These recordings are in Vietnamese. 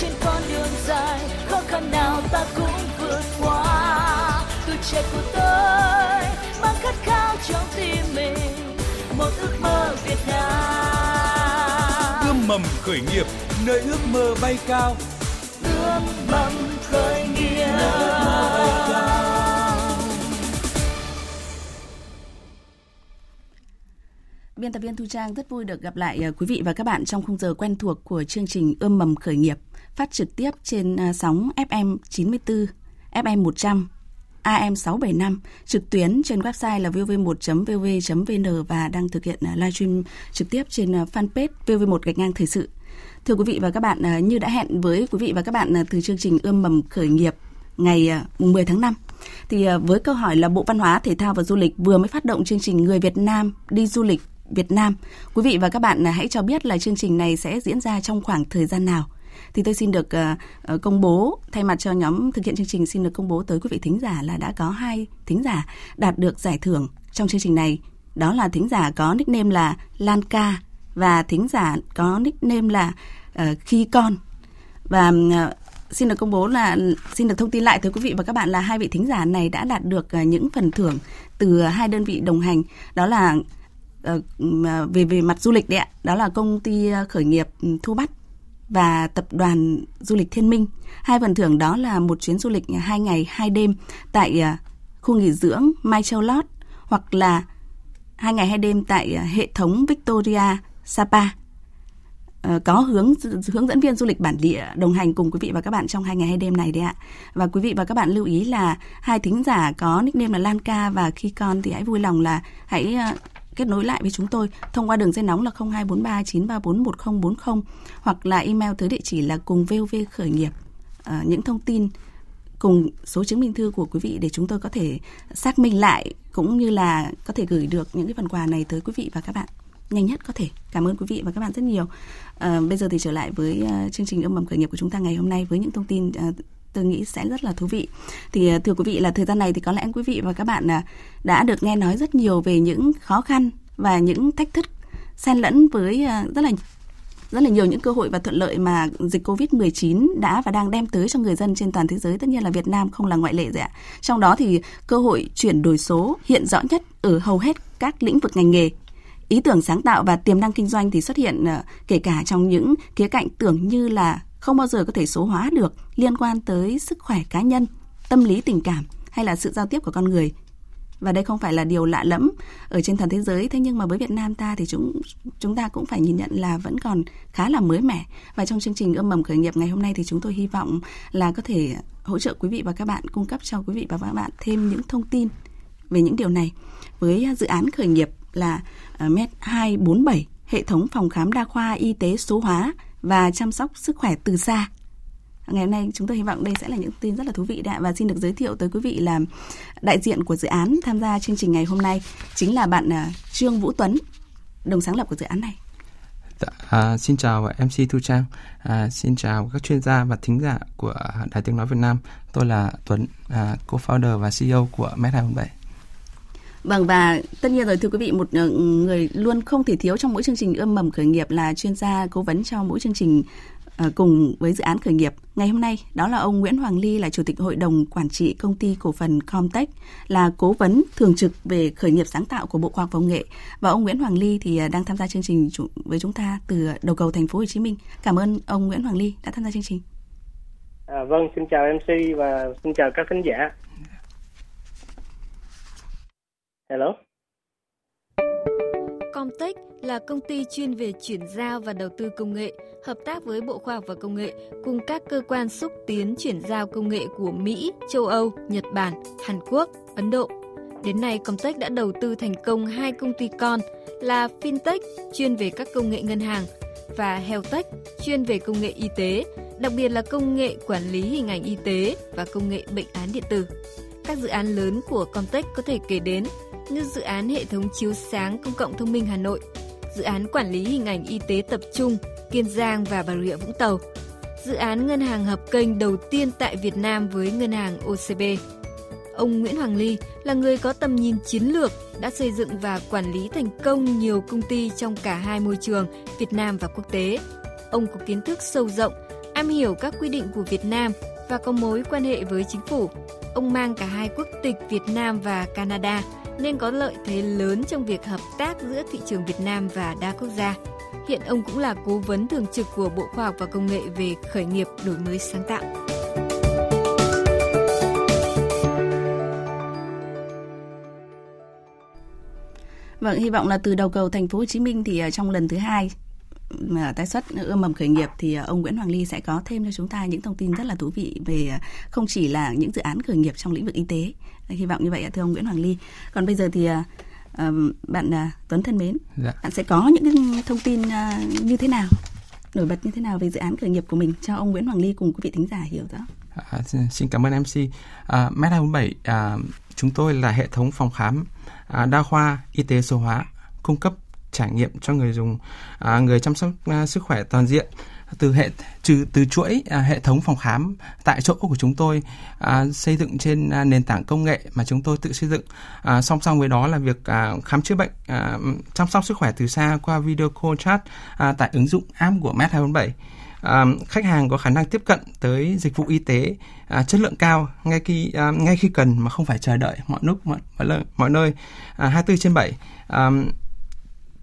trên con đường dài khó khăn nào ta cũng vượt qua. Tuổi trẻ của tôi mang khát khao trong tim mình một ước mơ Việt Nam. Ươm mầm khởi nghiệp nơi ước mơ bay cao. Ươm mầm khởi nghiệp. Biên tập viên Thu Trang rất vui được gặp lại à, quý vị và các bạn trong khung giờ quen thuộc của chương trình Ươm mầm khởi nghiệp phát trực tiếp trên à, sóng FM 94, FM 100, AM 675, trực tuyến trên website là vv1.vv.vn và đang thực hiện à, live livestream trực tiếp trên à, fanpage VV1 gạch ngang thời sự. Thưa quý vị và các bạn, như đã hẹn với quý vị và các bạn từ chương trình Ươm mầm khởi nghiệp ngày 10 tháng 5 thì với câu hỏi là Bộ Văn hóa, Thể thao và Du lịch vừa mới phát động chương trình Người Việt Nam đi du lịch Việt Nam. Quý vị và các bạn hãy cho biết là chương trình này sẽ diễn ra trong khoảng thời gian nào. Thì tôi xin được uh, công bố thay mặt cho nhóm thực hiện chương trình xin được công bố tới quý vị thính giả là đã có hai thính giả đạt được giải thưởng trong chương trình này. Đó là thính giả có nickname là Lan Ca và thính giả có nickname là uh, Khi Con. Và uh, xin được công bố là xin được thông tin lại tới quý vị và các bạn là hai vị thính giả này đã đạt được những phần thưởng từ hai đơn vị đồng hành đó là về về mặt du lịch đấy ạ đó là công ty khởi nghiệp Thu Bắt và tập đoàn du lịch Thiên Minh hai phần thưởng đó là một chuyến du lịch hai ngày, hai đêm tại à, khu nghỉ dưỡng Mai Châu Lót hoặc là hai ngày, hai đêm tại à, hệ thống Victoria Sapa ờ, có hướng hướng dẫn viên du lịch bản địa đồng hành cùng quý vị và các bạn trong hai ngày, hai đêm này đấy ạ. Và quý vị và các bạn lưu ý là hai thính giả có nickname là Lan Ca và khi con thì hãy vui lòng là hãy à, kết nối lại với chúng tôi thông qua đường dây nóng là 0243 934 1040 hoặc là email tới địa chỉ là cùng vov khởi nghiệp à, những thông tin cùng số chứng minh thư của quý vị để chúng tôi có thể xác minh lại cũng như là có thể gửi được những cái phần quà này tới quý vị và các bạn nhanh nhất có thể. Cảm ơn quý vị và các bạn rất nhiều. À, bây giờ thì trở lại với uh, chương trình âm mầm khởi nghiệp của chúng ta ngày hôm nay với những thông tin uh, tôi nghĩ sẽ rất là thú vị. Thì à, thưa quý vị là thời gian này thì có lẽ quý vị và các bạn à, đã được nghe nói rất nhiều về những khó khăn và những thách thức xen lẫn với à, rất là rất là nhiều những cơ hội và thuận lợi mà dịch Covid-19 đã và đang đem tới cho người dân trên toàn thế giới, tất nhiên là Việt Nam không là ngoại lệ rồi ạ. Trong đó thì cơ hội chuyển đổi số hiện rõ nhất ở hầu hết các lĩnh vực ngành nghề. Ý tưởng sáng tạo và tiềm năng kinh doanh thì xuất hiện kể cả trong những khía cạnh tưởng như là không bao giờ có thể số hóa được liên quan tới sức khỏe cá nhân, tâm lý tình cảm hay là sự giao tiếp của con người. Và đây không phải là điều lạ lẫm ở trên toàn thế giới, thế nhưng mà với Việt Nam ta thì chúng chúng ta cũng phải nhìn nhận là vẫn còn khá là mới mẻ. Và trong chương trình âm mầm khởi nghiệp ngày hôm nay thì chúng tôi hy vọng là có thể hỗ trợ quý vị và các bạn cung cấp cho quý vị và các bạn thêm những thông tin về những điều này với dự án khởi nghiệp là ờ, MED 247 hệ thống phòng khám đa khoa y tế số hóa và chăm sóc sức khỏe từ xa. Ngày hôm nay chúng tôi hy vọng đây sẽ là những tin rất là thú vị đấy và xin được giới thiệu tới quý vị là đại diện của dự án tham gia chương trình ngày hôm nay chính là bạn à, Trương Vũ Tuấn, đồng sáng lập của dự án này. Dạ, à, xin chào MC Thu Trang, à, xin chào các chuyên gia và thính giả của Đài Tiếng Nói Việt Nam. Tôi là Tuấn, à, co-founder và CEO của Meta 7 Vâng và tất nhiên rồi thưa quý vị một ờ, người luôn không thể thiếu trong mỗi chương trình ươm mầm khởi nghiệp là chuyên gia cố vấn cho mỗi chương trình ờ, cùng với dự án khởi nghiệp. Ngày hôm nay đó là ông Nguyễn Hoàng Ly là chủ tịch hội đồng quản trị công ty cổ phần Comtech là cố vấn thường trực về khởi nghiệp sáng tạo của Bộ Khoa học và Công nghệ và ông Nguyễn Hoàng Ly thì ờ, đang tham gia chương trình với chúng ta từ đầu cầu thành phố Hồ Chí Minh. Cảm ơn ông Nguyễn Hoàng Ly đã tham gia chương trình. À, vâng, xin chào MC và xin chào các khán giả. Hello. Comtech là công ty chuyên về chuyển giao và đầu tư công nghệ, hợp tác với Bộ Khoa học và Công nghệ cùng các cơ quan xúc tiến chuyển giao công nghệ của Mỹ, châu Âu, Nhật Bản, Hàn Quốc, Ấn Độ. Đến nay, Comtech đã đầu tư thành công hai công ty con là Fintech chuyên về các công nghệ ngân hàng và Healthtech chuyên về công nghệ y tế, đặc biệt là công nghệ quản lý hình ảnh y tế và công nghệ bệnh án điện tử. Các dự án lớn của Comtech có thể kể đến như dự án hệ thống chiếu sáng công cộng thông minh Hà Nội, dự án quản lý hình ảnh y tế tập trung Kiên Giang và Bà Rịa Vũng Tàu, dự án ngân hàng hợp kênh đầu tiên tại Việt Nam với ngân hàng OCB. Ông Nguyễn Hoàng Ly là người có tầm nhìn chiến lược, đã xây dựng và quản lý thành công nhiều công ty trong cả hai môi trường Việt Nam và quốc tế. Ông có kiến thức sâu rộng am hiểu các quy định của Việt Nam và có mối quan hệ với chính phủ. Ông mang cả hai quốc tịch Việt Nam và Canada nên có lợi thế lớn trong việc hợp tác giữa thị trường Việt Nam và đa quốc gia. Hiện ông cũng là cố vấn thường trực của Bộ Khoa học và Công nghệ về khởi nghiệp đổi mới sáng tạo. Vâng, hy vọng là từ đầu cầu thành phố Hồ Chí Minh thì ờ, trong lần thứ hai mà tái xuất ươm mầm khởi nghiệp thì ờ, ông Nguyễn Hoàng Ly sẽ có thêm cho chúng ta những thông tin rất là thú vị về ờ, không chỉ là những dự án khởi nghiệp trong lĩnh vực y tế. Hy vọng như vậy thưa ông Nguyễn Hoàng Ly. Còn bây giờ thì bạn Tuấn thân mến, dạ. bạn sẽ có những cái thông tin như thế nào, nổi bật như thế nào về dự án khởi nghiệp của mình cho ông Nguyễn Hoàng Ly cùng quý vị thính giả hiểu rõ. À, xin cảm ơn MC. À, Med247 à, chúng tôi là hệ thống phòng khám à, đa khoa y tế số hóa cung cấp trải nghiệm cho người dùng à, người chăm sóc à, sức khỏe toàn diện từ hệ trừ từ chuỗi à, hệ thống phòng khám tại chỗ của chúng tôi à, xây dựng trên à, nền tảng công nghệ mà chúng tôi tự xây dựng. À, song song với đó là việc à, khám chữa bệnh à, chăm sóc sức khỏe từ xa qua video call chat à, tại ứng dụng app của Med 247 à, khách hàng có khả năng tiếp cận tới dịch vụ y tế à, chất lượng cao ngay khi à, ngay khi cần mà không phải chờ đợi mọi lúc mọi mọi, mọi nơi. À, 24 trên 7 à,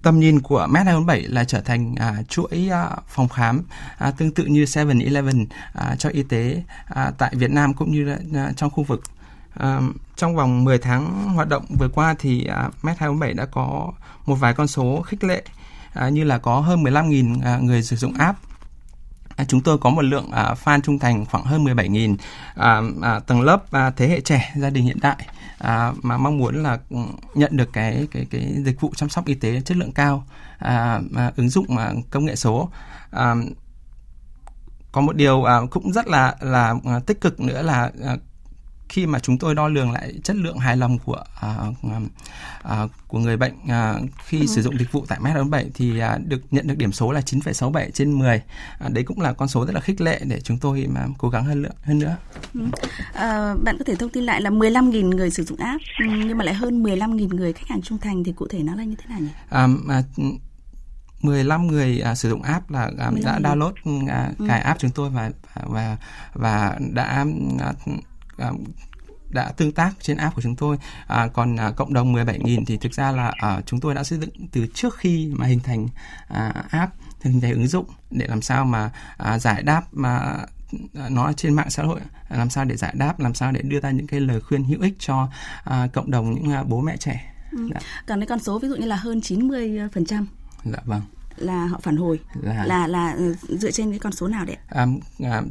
tầm nhìn của Med247 là trở thành à, chuỗi à, phòng khám à, tương tự như 7-Eleven à, cho y tế à, tại Việt Nam cũng như là, à, trong khu vực. À, trong vòng 10 tháng hoạt động vừa qua thì à, Med247 đã có một vài con số khích lệ à, như là có hơn 15.000 à, người sử dụng app À, chúng tôi có một lượng à, fan trung thành khoảng hơn 17.000 à, à, tầng lớp à, thế hệ trẻ gia đình hiện đại à, mà mong muốn là nhận được cái cái cái dịch vụ chăm sóc y tế chất lượng cao à, à, ứng dụng mà công nghệ số. À, có một điều à, cũng rất là là à, tích cực nữa là à, khi mà chúng tôi đo lường lại chất lượng hài lòng của uh, uh, của người bệnh uh, khi ừ. sử dụng dịch vụ tại Med47 thì uh, được nhận được điểm số là 9,67 trên 10. Uh, đấy cũng là con số rất là khích lệ để chúng tôi mà cố gắng hơn nữa hơn nữa. Ừ. Uh, bạn có thể thông tin lại là 15.000 người sử dụng app ừ, nhưng mà lại hơn 15.000 người khách hàng trung thành thì cụ thể nó là như thế nào nhỉ? Um, uh, 15 người à, sử dụng app là à, đã download à, ừ. cài app chúng tôi và và và đã à, À, đã tương tác trên app của chúng tôi. À, còn à, cộng đồng 17.000 thì thực ra là à, chúng tôi đã xây dựng từ trước khi mà hình thành à, app hình thành ứng dụng để làm sao mà à, giải đáp mà à, nó trên mạng xã hội làm sao để giải đáp làm sao để đưa ra những cái lời khuyên hữu ích cho à, cộng đồng những à, bố mẹ trẻ. Ừ. Dạ. còn cái con số ví dụ như là hơn 90 phần trăm. Dạ vâng. Là họ phản hồi. Là là, là ừ, dựa trên cái con số nào đấy à, à,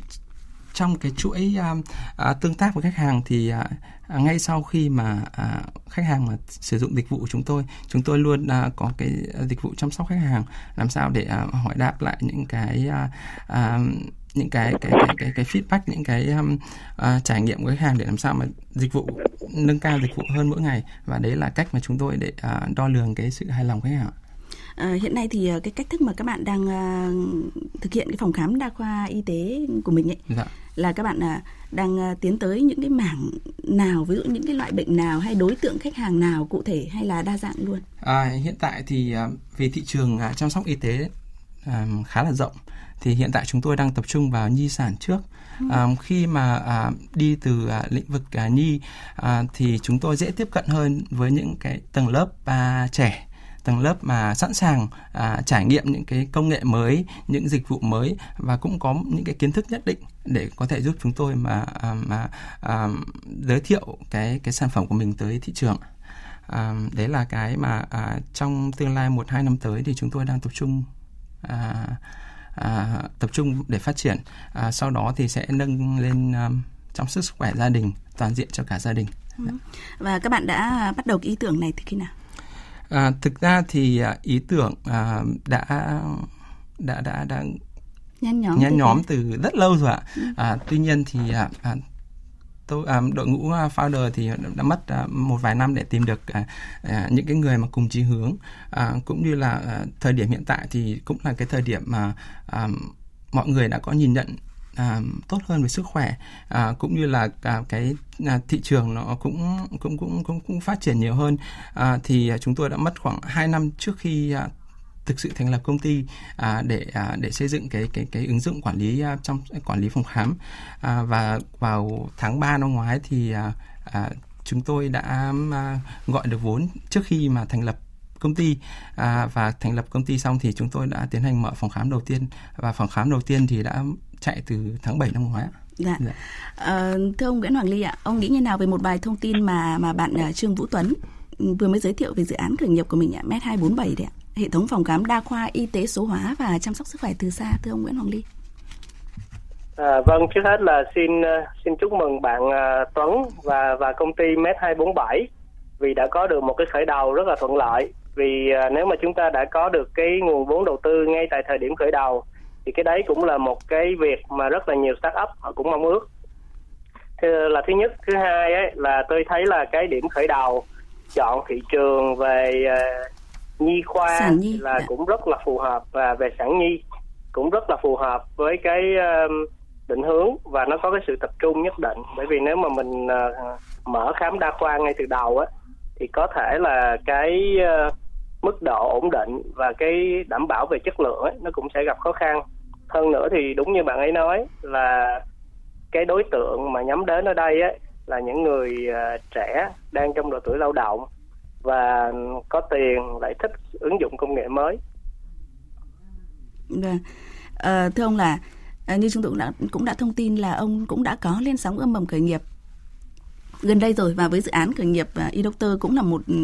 trong cái chuỗi à, à, tương tác với khách hàng thì à, à, ngay sau khi mà à, khách hàng mà sử dụng dịch vụ của chúng tôi chúng tôi luôn à, có cái dịch vụ chăm sóc khách hàng làm sao để à, hỏi đáp lại những cái à, à, những cái cái cái cái, cái feedback những cái um, uh, trải nghiệm của khách hàng để làm sao mà dịch vụ nâng cao dịch vụ hơn mỗi ngày và đấy là cách mà chúng tôi để uh, đo lường cái sự hài lòng khách hàng. À, hiện nay thì cái cách thức mà các bạn đang uh, thực hiện cái phòng khám đa khoa y tế của mình ấy dạ. là các bạn à, đang à, tiến tới những cái mảng nào ví dụ những cái loại bệnh nào hay đối tượng khách hàng nào cụ thể hay là đa dạng luôn? À, hiện tại thì à, về thị trường chăm sóc y tế khá là rộng. Thì hiện tại chúng tôi đang tập trung vào nhi sản trước. À, khi mà à, đi từ à, lĩnh vực à, nhi à, thì chúng tôi dễ tiếp cận hơn với những cái tầng lớp à, trẻ tầng lớp mà sẵn sàng à, trải nghiệm những cái công nghệ mới, những dịch vụ mới và cũng có những cái kiến thức nhất định để có thể giúp chúng tôi mà à, mà à, giới thiệu cái cái sản phẩm của mình tới thị trường. À, đấy là cái mà à, trong tương lai một hai năm tới thì chúng tôi đang tập trung à, à, tập trung để phát triển. À, sau đó thì sẽ nâng lên à, chăm sóc sức khỏe gia đình toàn diện cho cả gia đình. Ừ. Và các bạn đã bắt đầu cái ý tưởng này từ khi nào? À, thực ra thì à, ý tưởng à, đã đã đã đã nhen nhóm, nhen nhóm từ rất lâu rồi ạ. Ừ. À, tuy nhiên thì à, à, tôi à, đội ngũ à, founder thì đã mất à, một vài năm để tìm được à, à, những cái người mà cùng chí hướng à, cũng như là à, thời điểm hiện tại thì cũng là cái thời điểm mà à, mọi người đã có nhìn nhận à, tốt hơn về sức khỏe à, cũng như là cả cái à, thị trường nó cũng cũng cũng cũng cũng phát triển nhiều hơn. À, thì à, chúng tôi đã mất khoảng 2 năm trước khi à, thực sự thành lập công ty à, để à, để xây dựng cái cái cái ứng dụng quản lý à, trong quản lý phòng khám. À, và vào tháng 3 năm ngoái thì à, à, chúng tôi đã à, gọi được vốn trước khi mà thành lập công ty. À, và thành lập công ty xong thì chúng tôi đã tiến hành mở phòng khám đầu tiên. Và phòng khám đầu tiên thì đã chạy từ tháng 7 năm ngoái. Dạ. dạ. À, thưa ông Nguyễn Hoàng Ly ạ, ông nghĩ như nào về một bài thông tin mà mà bạn uh, Trương Vũ Tuấn vừa mới giới thiệu về dự án khởi nghiệp của mình ạ, MET 247 đấy ạ, hệ thống phòng khám đa khoa y tế số hóa và chăm sóc sức khỏe từ xa, thưa ông Nguyễn Hoàng Ly. À, vâng, trước hết là xin uh, xin chúc mừng bạn uh, Tuấn và và công ty MET 247 vì đã có được một cái khởi đầu rất là thuận lợi. Vì uh, nếu mà chúng ta đã có được cái nguồn vốn đầu tư ngay tại thời điểm khởi đầu thì cái đấy cũng là một cái việc mà rất là nhiều startup họ cũng mong ước thứ là thứ nhất thứ hai ấy là tôi thấy là cái điểm khởi đầu chọn thị trường về uh, nhi khoa nhi. là dạ. cũng rất là phù hợp và về sản nhi cũng rất là phù hợp với cái uh, định hướng và nó có cái sự tập trung nhất định bởi vì nếu mà mình uh, mở khám đa khoa ngay từ đầu á thì có thể là cái uh, mức độ ổn định và cái đảm bảo về chất lượng ấy, nó cũng sẽ gặp khó khăn hơn nữa thì đúng như bạn ấy nói là cái đối tượng mà nhắm đến ở đây ấy là những người uh, trẻ đang trong độ tuổi lao động và có tiền lại thích ứng dụng công nghệ mới. Vâng. À, thưa ông là à, như chúng tôi cũng đã cũng đã thông tin là ông cũng đã có lên sóng âm mầm khởi nghiệp gần đây rồi và với dự án khởi nghiệp à, y doctor cũng là một ừ,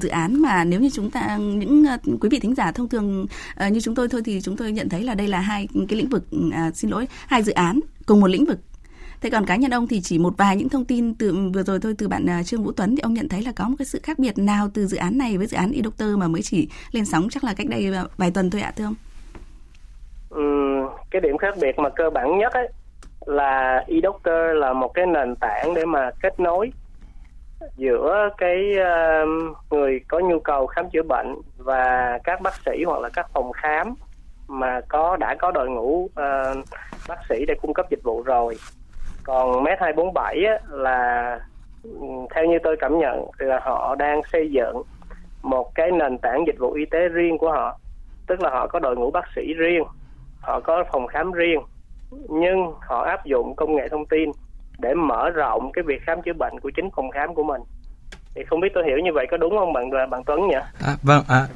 dự án mà nếu như chúng ta những à, quý vị thính giả thông thường à, như chúng tôi thôi thì chúng tôi nhận thấy là đây là hai cái lĩnh vực ừ, à, xin lỗi hai dự án cùng một lĩnh vực Thế còn cá nhân ông thì chỉ một vài những thông tin từ ừ, vừa rồi thôi từ bạn Trương Vũ Tuấn thì ông nhận thấy là có một cái sự khác biệt nào từ dự án này với dự án y doctor mà mới chỉ lên sóng chắc là cách đây vài tuần thôi ạ thưa ông? Ừ, cái điểm khác biệt mà cơ bản nhất ấy là e-doctor là một cái nền tảng để mà kết nối giữa cái uh, người có nhu cầu khám chữa bệnh và các bác sĩ hoặc là các phòng khám mà có đã có đội ngũ uh, bác sĩ để cung cấp dịch vụ rồi. Còn Med 247 á, là theo như tôi cảm nhận thì là họ đang xây dựng một cái nền tảng dịch vụ y tế riêng của họ. Tức là họ có đội ngũ bác sĩ riêng, họ có phòng khám riêng nhưng họ áp dụng công nghệ thông tin để mở rộng cái việc khám chữa bệnh của chính phòng khám của mình thì không biết tôi hiểu như vậy có đúng không bạn à, bạn Tuấn nhỉ? À, vâng, à,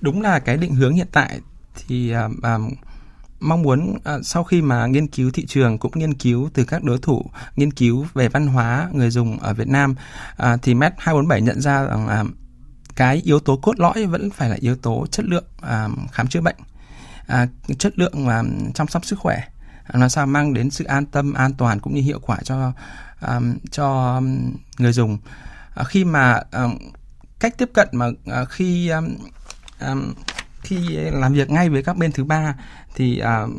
đúng là cái định hướng hiện tại thì à, à, mong muốn à, sau khi mà nghiên cứu thị trường cũng nghiên cứu từ các đối thủ nghiên cứu về văn hóa người dùng ở Việt Nam à, thì MET 247 nhận ra rằng à, cái yếu tố cốt lõi vẫn phải là yếu tố chất lượng à, khám chữa bệnh à, chất lượng à, chăm sóc sức khỏe làm sao mang đến sự an tâm an toàn cũng như hiệu quả cho um, cho um, người dùng. À, khi mà um, cách tiếp cận mà uh, khi um, um, khi làm việc ngay với các bên thứ ba thì uh,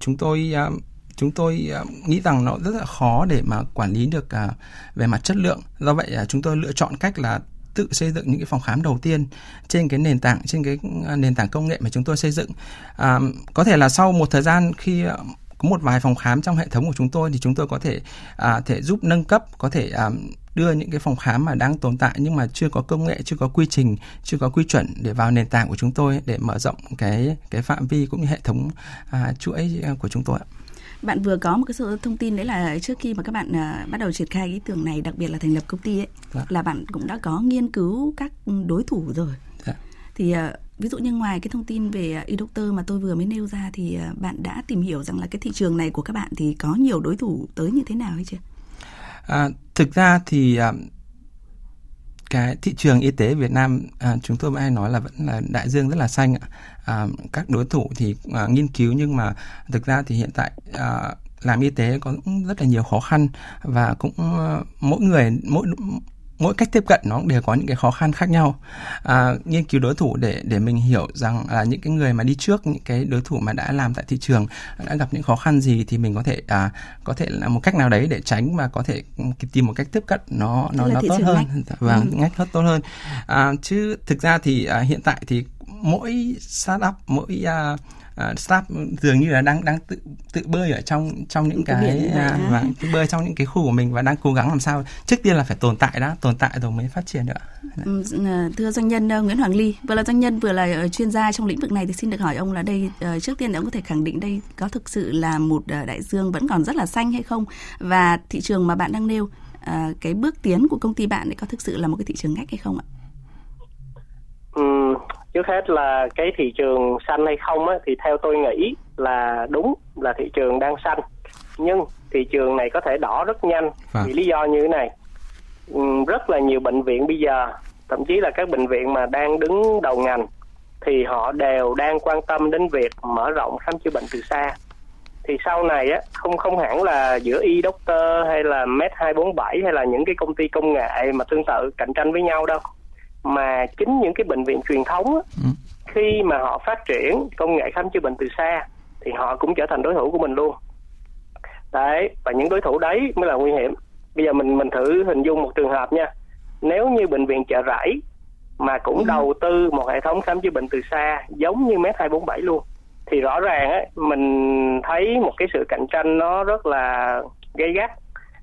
chúng tôi uh, chúng tôi uh, nghĩ rằng nó rất là khó để mà quản lý được uh, về mặt chất lượng. Do vậy uh, chúng tôi lựa chọn cách là tự xây dựng những cái phòng khám đầu tiên trên cái nền tảng trên cái nền tảng công nghệ mà chúng tôi xây dựng. À, có thể là sau một thời gian khi có một vài phòng khám trong hệ thống của chúng tôi thì chúng tôi có thể à, thể giúp nâng cấp có thể à, đưa những cái phòng khám mà đang tồn tại nhưng mà chưa có công nghệ chưa có quy trình chưa có quy chuẩn để vào nền tảng của chúng tôi để mở rộng cái cái phạm vi cũng như hệ thống à, chuỗi à, của chúng tôi ạ bạn vừa có một cái số thông tin đấy là trước khi mà các bạn uh, bắt đầu triển khai ý tưởng này đặc biệt là thành lập công ty ấy dạ. là bạn cũng đã có nghiên cứu các đối thủ rồi dạ. thì uh, ví dụ như ngoài cái thông tin về à, y doctor mà tôi vừa mới nêu ra thì à, bạn đã tìm hiểu rằng là cái thị trường này của các bạn thì có nhiều đối thủ tới như thế nào hay chưa? À, thực ra thì à, cái thị trường y tế Việt Nam à, chúng tôi hay nói là vẫn là đại dương rất là xanh ạ. À, các đối thủ thì à, nghiên cứu nhưng mà thực ra thì hiện tại à, làm y tế có rất là nhiều khó khăn và cũng à, mỗi người mỗi mỗi cách tiếp cận nó cũng đều có những cái khó khăn khác nhau. À, nghiên cứu đối thủ để để mình hiểu rằng là những cái người mà đi trước những cái đối thủ mà đã làm tại thị trường đã gặp những khó khăn gì thì mình có thể à, có thể là một cách nào đấy để tránh và có thể tìm một cách tiếp cận nó nó nó tốt hơn. và ừ. ngách tốt hơn. À, chứ thực ra thì à, hiện tại thì mỗi startup mỗi à, uh, staff dường như là đang đang tự tự bơi ở trong trong những cái, cái à, và tự bơi trong những cái khu của mình và đang cố gắng làm sao trước tiên là phải tồn tại đã tồn tại rồi mới phát triển được Ừ, thưa doanh nhân uh, Nguyễn Hoàng Ly, vừa là doanh nhân vừa là uh, chuyên gia trong lĩnh vực này thì xin được hỏi ông là đây uh, trước tiên ông có thể khẳng định đây có thực sự là một đại dương vẫn còn rất là xanh hay không? Và thị trường mà bạn đang nêu cái bước tiến của công ty bạn ấy có thực sự là một cái thị trường ngách hay không ạ? Ừ, trước hết là cái thị trường xanh hay không á, thì theo tôi nghĩ là đúng là thị trường đang xanh. Nhưng thị trường này có thể đỏ rất nhanh vâng. vì lý do như thế này. Ừ, rất là nhiều bệnh viện bây giờ thậm chí là các bệnh viện mà đang đứng đầu ngành thì họ đều đang quan tâm đến việc mở rộng khám chữa bệnh từ xa. Thì sau này á không không hẳn là giữa y doctor hay là med 247 hay là những cái công ty công nghệ mà tương tự cạnh tranh với nhau đâu mà chính những cái bệnh viện truyền thống á, ừ. khi mà họ phát triển công nghệ khám chữa bệnh từ xa thì họ cũng trở thành đối thủ của mình luôn đấy và những đối thủ đấy mới là nguy hiểm bây giờ mình mình thử hình dung một trường hợp nha nếu như bệnh viện chợ rẫy mà cũng ừ. đầu tư một hệ thống khám chữa bệnh từ xa giống như MED 247 luôn thì rõ ràng á mình thấy một cái sự cạnh tranh nó rất là gây gắt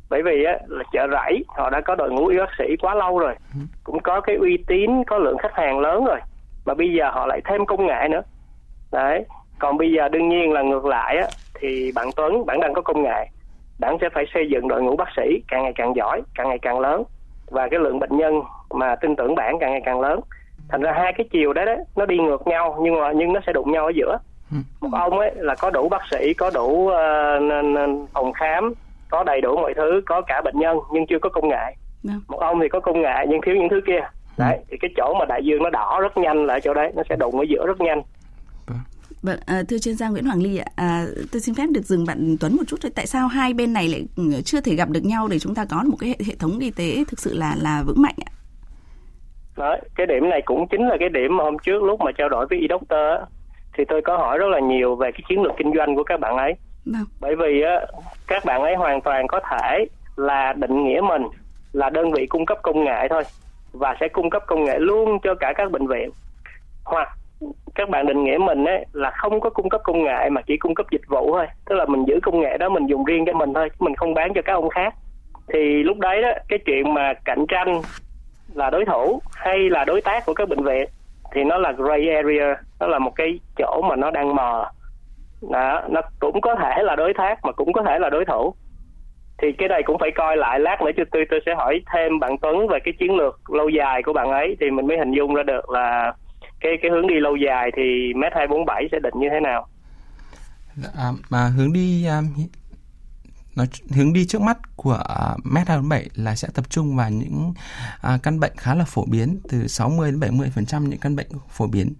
bởi vì á là chợ rẫy họ đã có đội ngũ y bác sĩ quá lâu rồi. Ừ. cũng có cái uy tín có lượng khách hàng lớn rồi. Mà bây giờ họ lại thêm công nghệ nữa. Đấy. Còn bây giờ đương nhiên là ngược lại á thì bạn Tuấn bạn đang có công nghệ. Bạn sẽ phải xây dựng đội ngũ bác sĩ càng ngày càng giỏi càng ngày càng lớn. Và cái lượng bệnh nhân mà tin tưởng bạn càng ngày càng lớn. Thành ra hai cái chiều đấy đấy nó đi ngược nhau nhưng mà nhưng nó sẽ đụng nhau ở giữa. Ừ. một ông ấy là có đủ bác sĩ có đủ uh, phòng khám có đầy đủ mọi thứ có cả bệnh nhân nhưng chưa có công nghệ dạ. một ông thì có công nghệ nhưng thiếu những thứ kia đấy thì cái chỗ mà đại dương nó đỏ rất nhanh là chỗ đấy nó sẽ đụng ở giữa rất nhanh Vâng, à, thưa chuyên gia Nguyễn Hoàng Ly ạ, à, tôi xin phép được dừng bạn Tuấn một chút thôi. Tại sao hai bên này lại ừ, chưa thể gặp được nhau để chúng ta có một cái hệ, hệ thống y tế thực sự là là vững mạnh ạ? Đấy, cái điểm này cũng chính là cái điểm mà hôm trước lúc mà trao đổi với y doctor thì tôi có hỏi rất là nhiều về cái chiến lược kinh doanh của các bạn ấy. Vâng. Bởi vì á, các bạn ấy hoàn toàn có thể là định nghĩa mình là đơn vị cung cấp công nghệ thôi và sẽ cung cấp công nghệ luôn cho cả các bệnh viện. Hoặc các bạn định nghĩa mình ấy là không có cung cấp công nghệ mà chỉ cung cấp dịch vụ thôi. Tức là mình giữ công nghệ đó mình dùng riêng cho mình thôi mình không bán cho các ông khác. Thì lúc đấy đó cái chuyện mà cạnh tranh là đối thủ hay là đối tác của các bệnh viện thì nó là gray area nó là một cái chỗ mà nó đang mờ đó, nó cũng có thể là đối tác mà cũng có thể là đối thủ thì cái này cũng phải coi lại lát nữa cho tôi tôi sẽ hỏi thêm bạn Tuấn về cái chiến lược lâu dài của bạn ấy thì mình mới hình dung ra được là cái cái hướng đi lâu dài thì MET 247 sẽ định như thế nào? Dạ, à, mà hướng đi um, nói hướng đi trước mắt của uh, MET 247 là sẽ tập trung vào những à, căn bệnh khá là phổ biến từ 60 đến 70 phần trăm những căn bệnh phổ biến.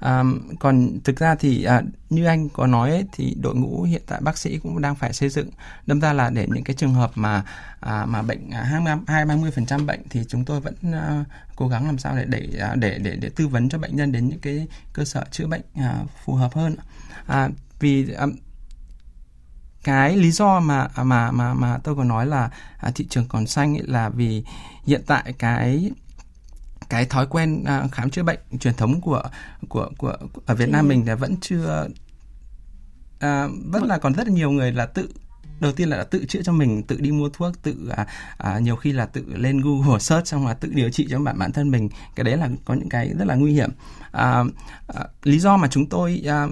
à, còn thực ra thì à, như anh có nói ấy, thì đội ngũ hiện tại bác sĩ cũng đang phải xây dựng đâm ra là để những cái trường hợp mà à, mà bệnh à, hai ba mươi phần trăm bệnh thì chúng tôi vẫn à, cố gắng làm sao để để à, để để để tư vấn cho bệnh nhân đến những cái cơ sở chữa bệnh à, phù hợp hơn. À, vì um, cái lý do mà mà mà mà tôi có nói là à, thị trường còn xanh ấy là vì hiện tại cái cái thói quen à, khám chữa bệnh truyền thống của của của ở Việt Nam mình là vẫn chưa à, vẫn là còn rất là nhiều người là tự đầu tiên là tự chữa cho mình tự đi mua thuốc tự à, à, nhiều khi là tự lên Google search xong là tự điều trị cho bản bản thân mình. Cái đấy là có những cái rất là nguy hiểm. À, à, lý do mà chúng tôi à,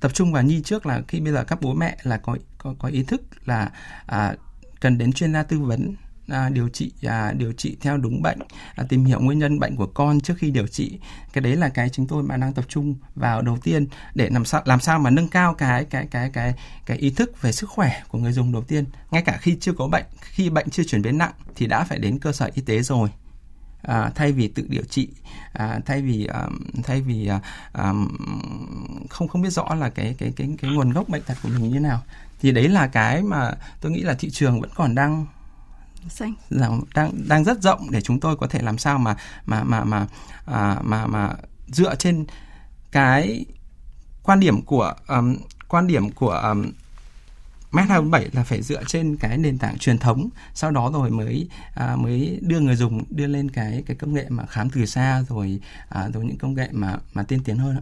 tập trung vào nhi trước là khi bây giờ các bố mẹ là có có, có ý thức là à, cần đến chuyên gia tư vấn à, điều trị à, điều trị theo đúng bệnh à, tìm hiểu nguyên nhân bệnh của con trước khi điều trị. Cái đấy là cái chúng tôi mà đang tập trung vào đầu tiên để làm sao làm sao mà nâng cao cái cái cái cái cái ý thức về sức khỏe của người dùng đầu tiên. Ngay cả khi chưa có bệnh khi bệnh chưa chuyển biến nặng thì đã phải đến cơ sở y tế rồi. À, thay vì tự điều trị à, thay vì à, thay vì à, à, không không biết rõ là cái cái cái cái nguồn gốc bệnh tật của mình như thế nào thì đấy là cái mà tôi nghĩ là thị trường vẫn còn đang xanh. Đang đang đang rất rộng để chúng tôi có thể làm sao mà mà mà mà à, mà mà dựa trên cái quan điểm của um, quan điểm của um, Med 247 là phải dựa trên cái nền tảng truyền thống, sau đó rồi mới à, mới đưa người dùng đưa lên cái cái công nghệ mà khám từ xa rồi à, rồi những công nghệ mà mà tiên tiến hơn.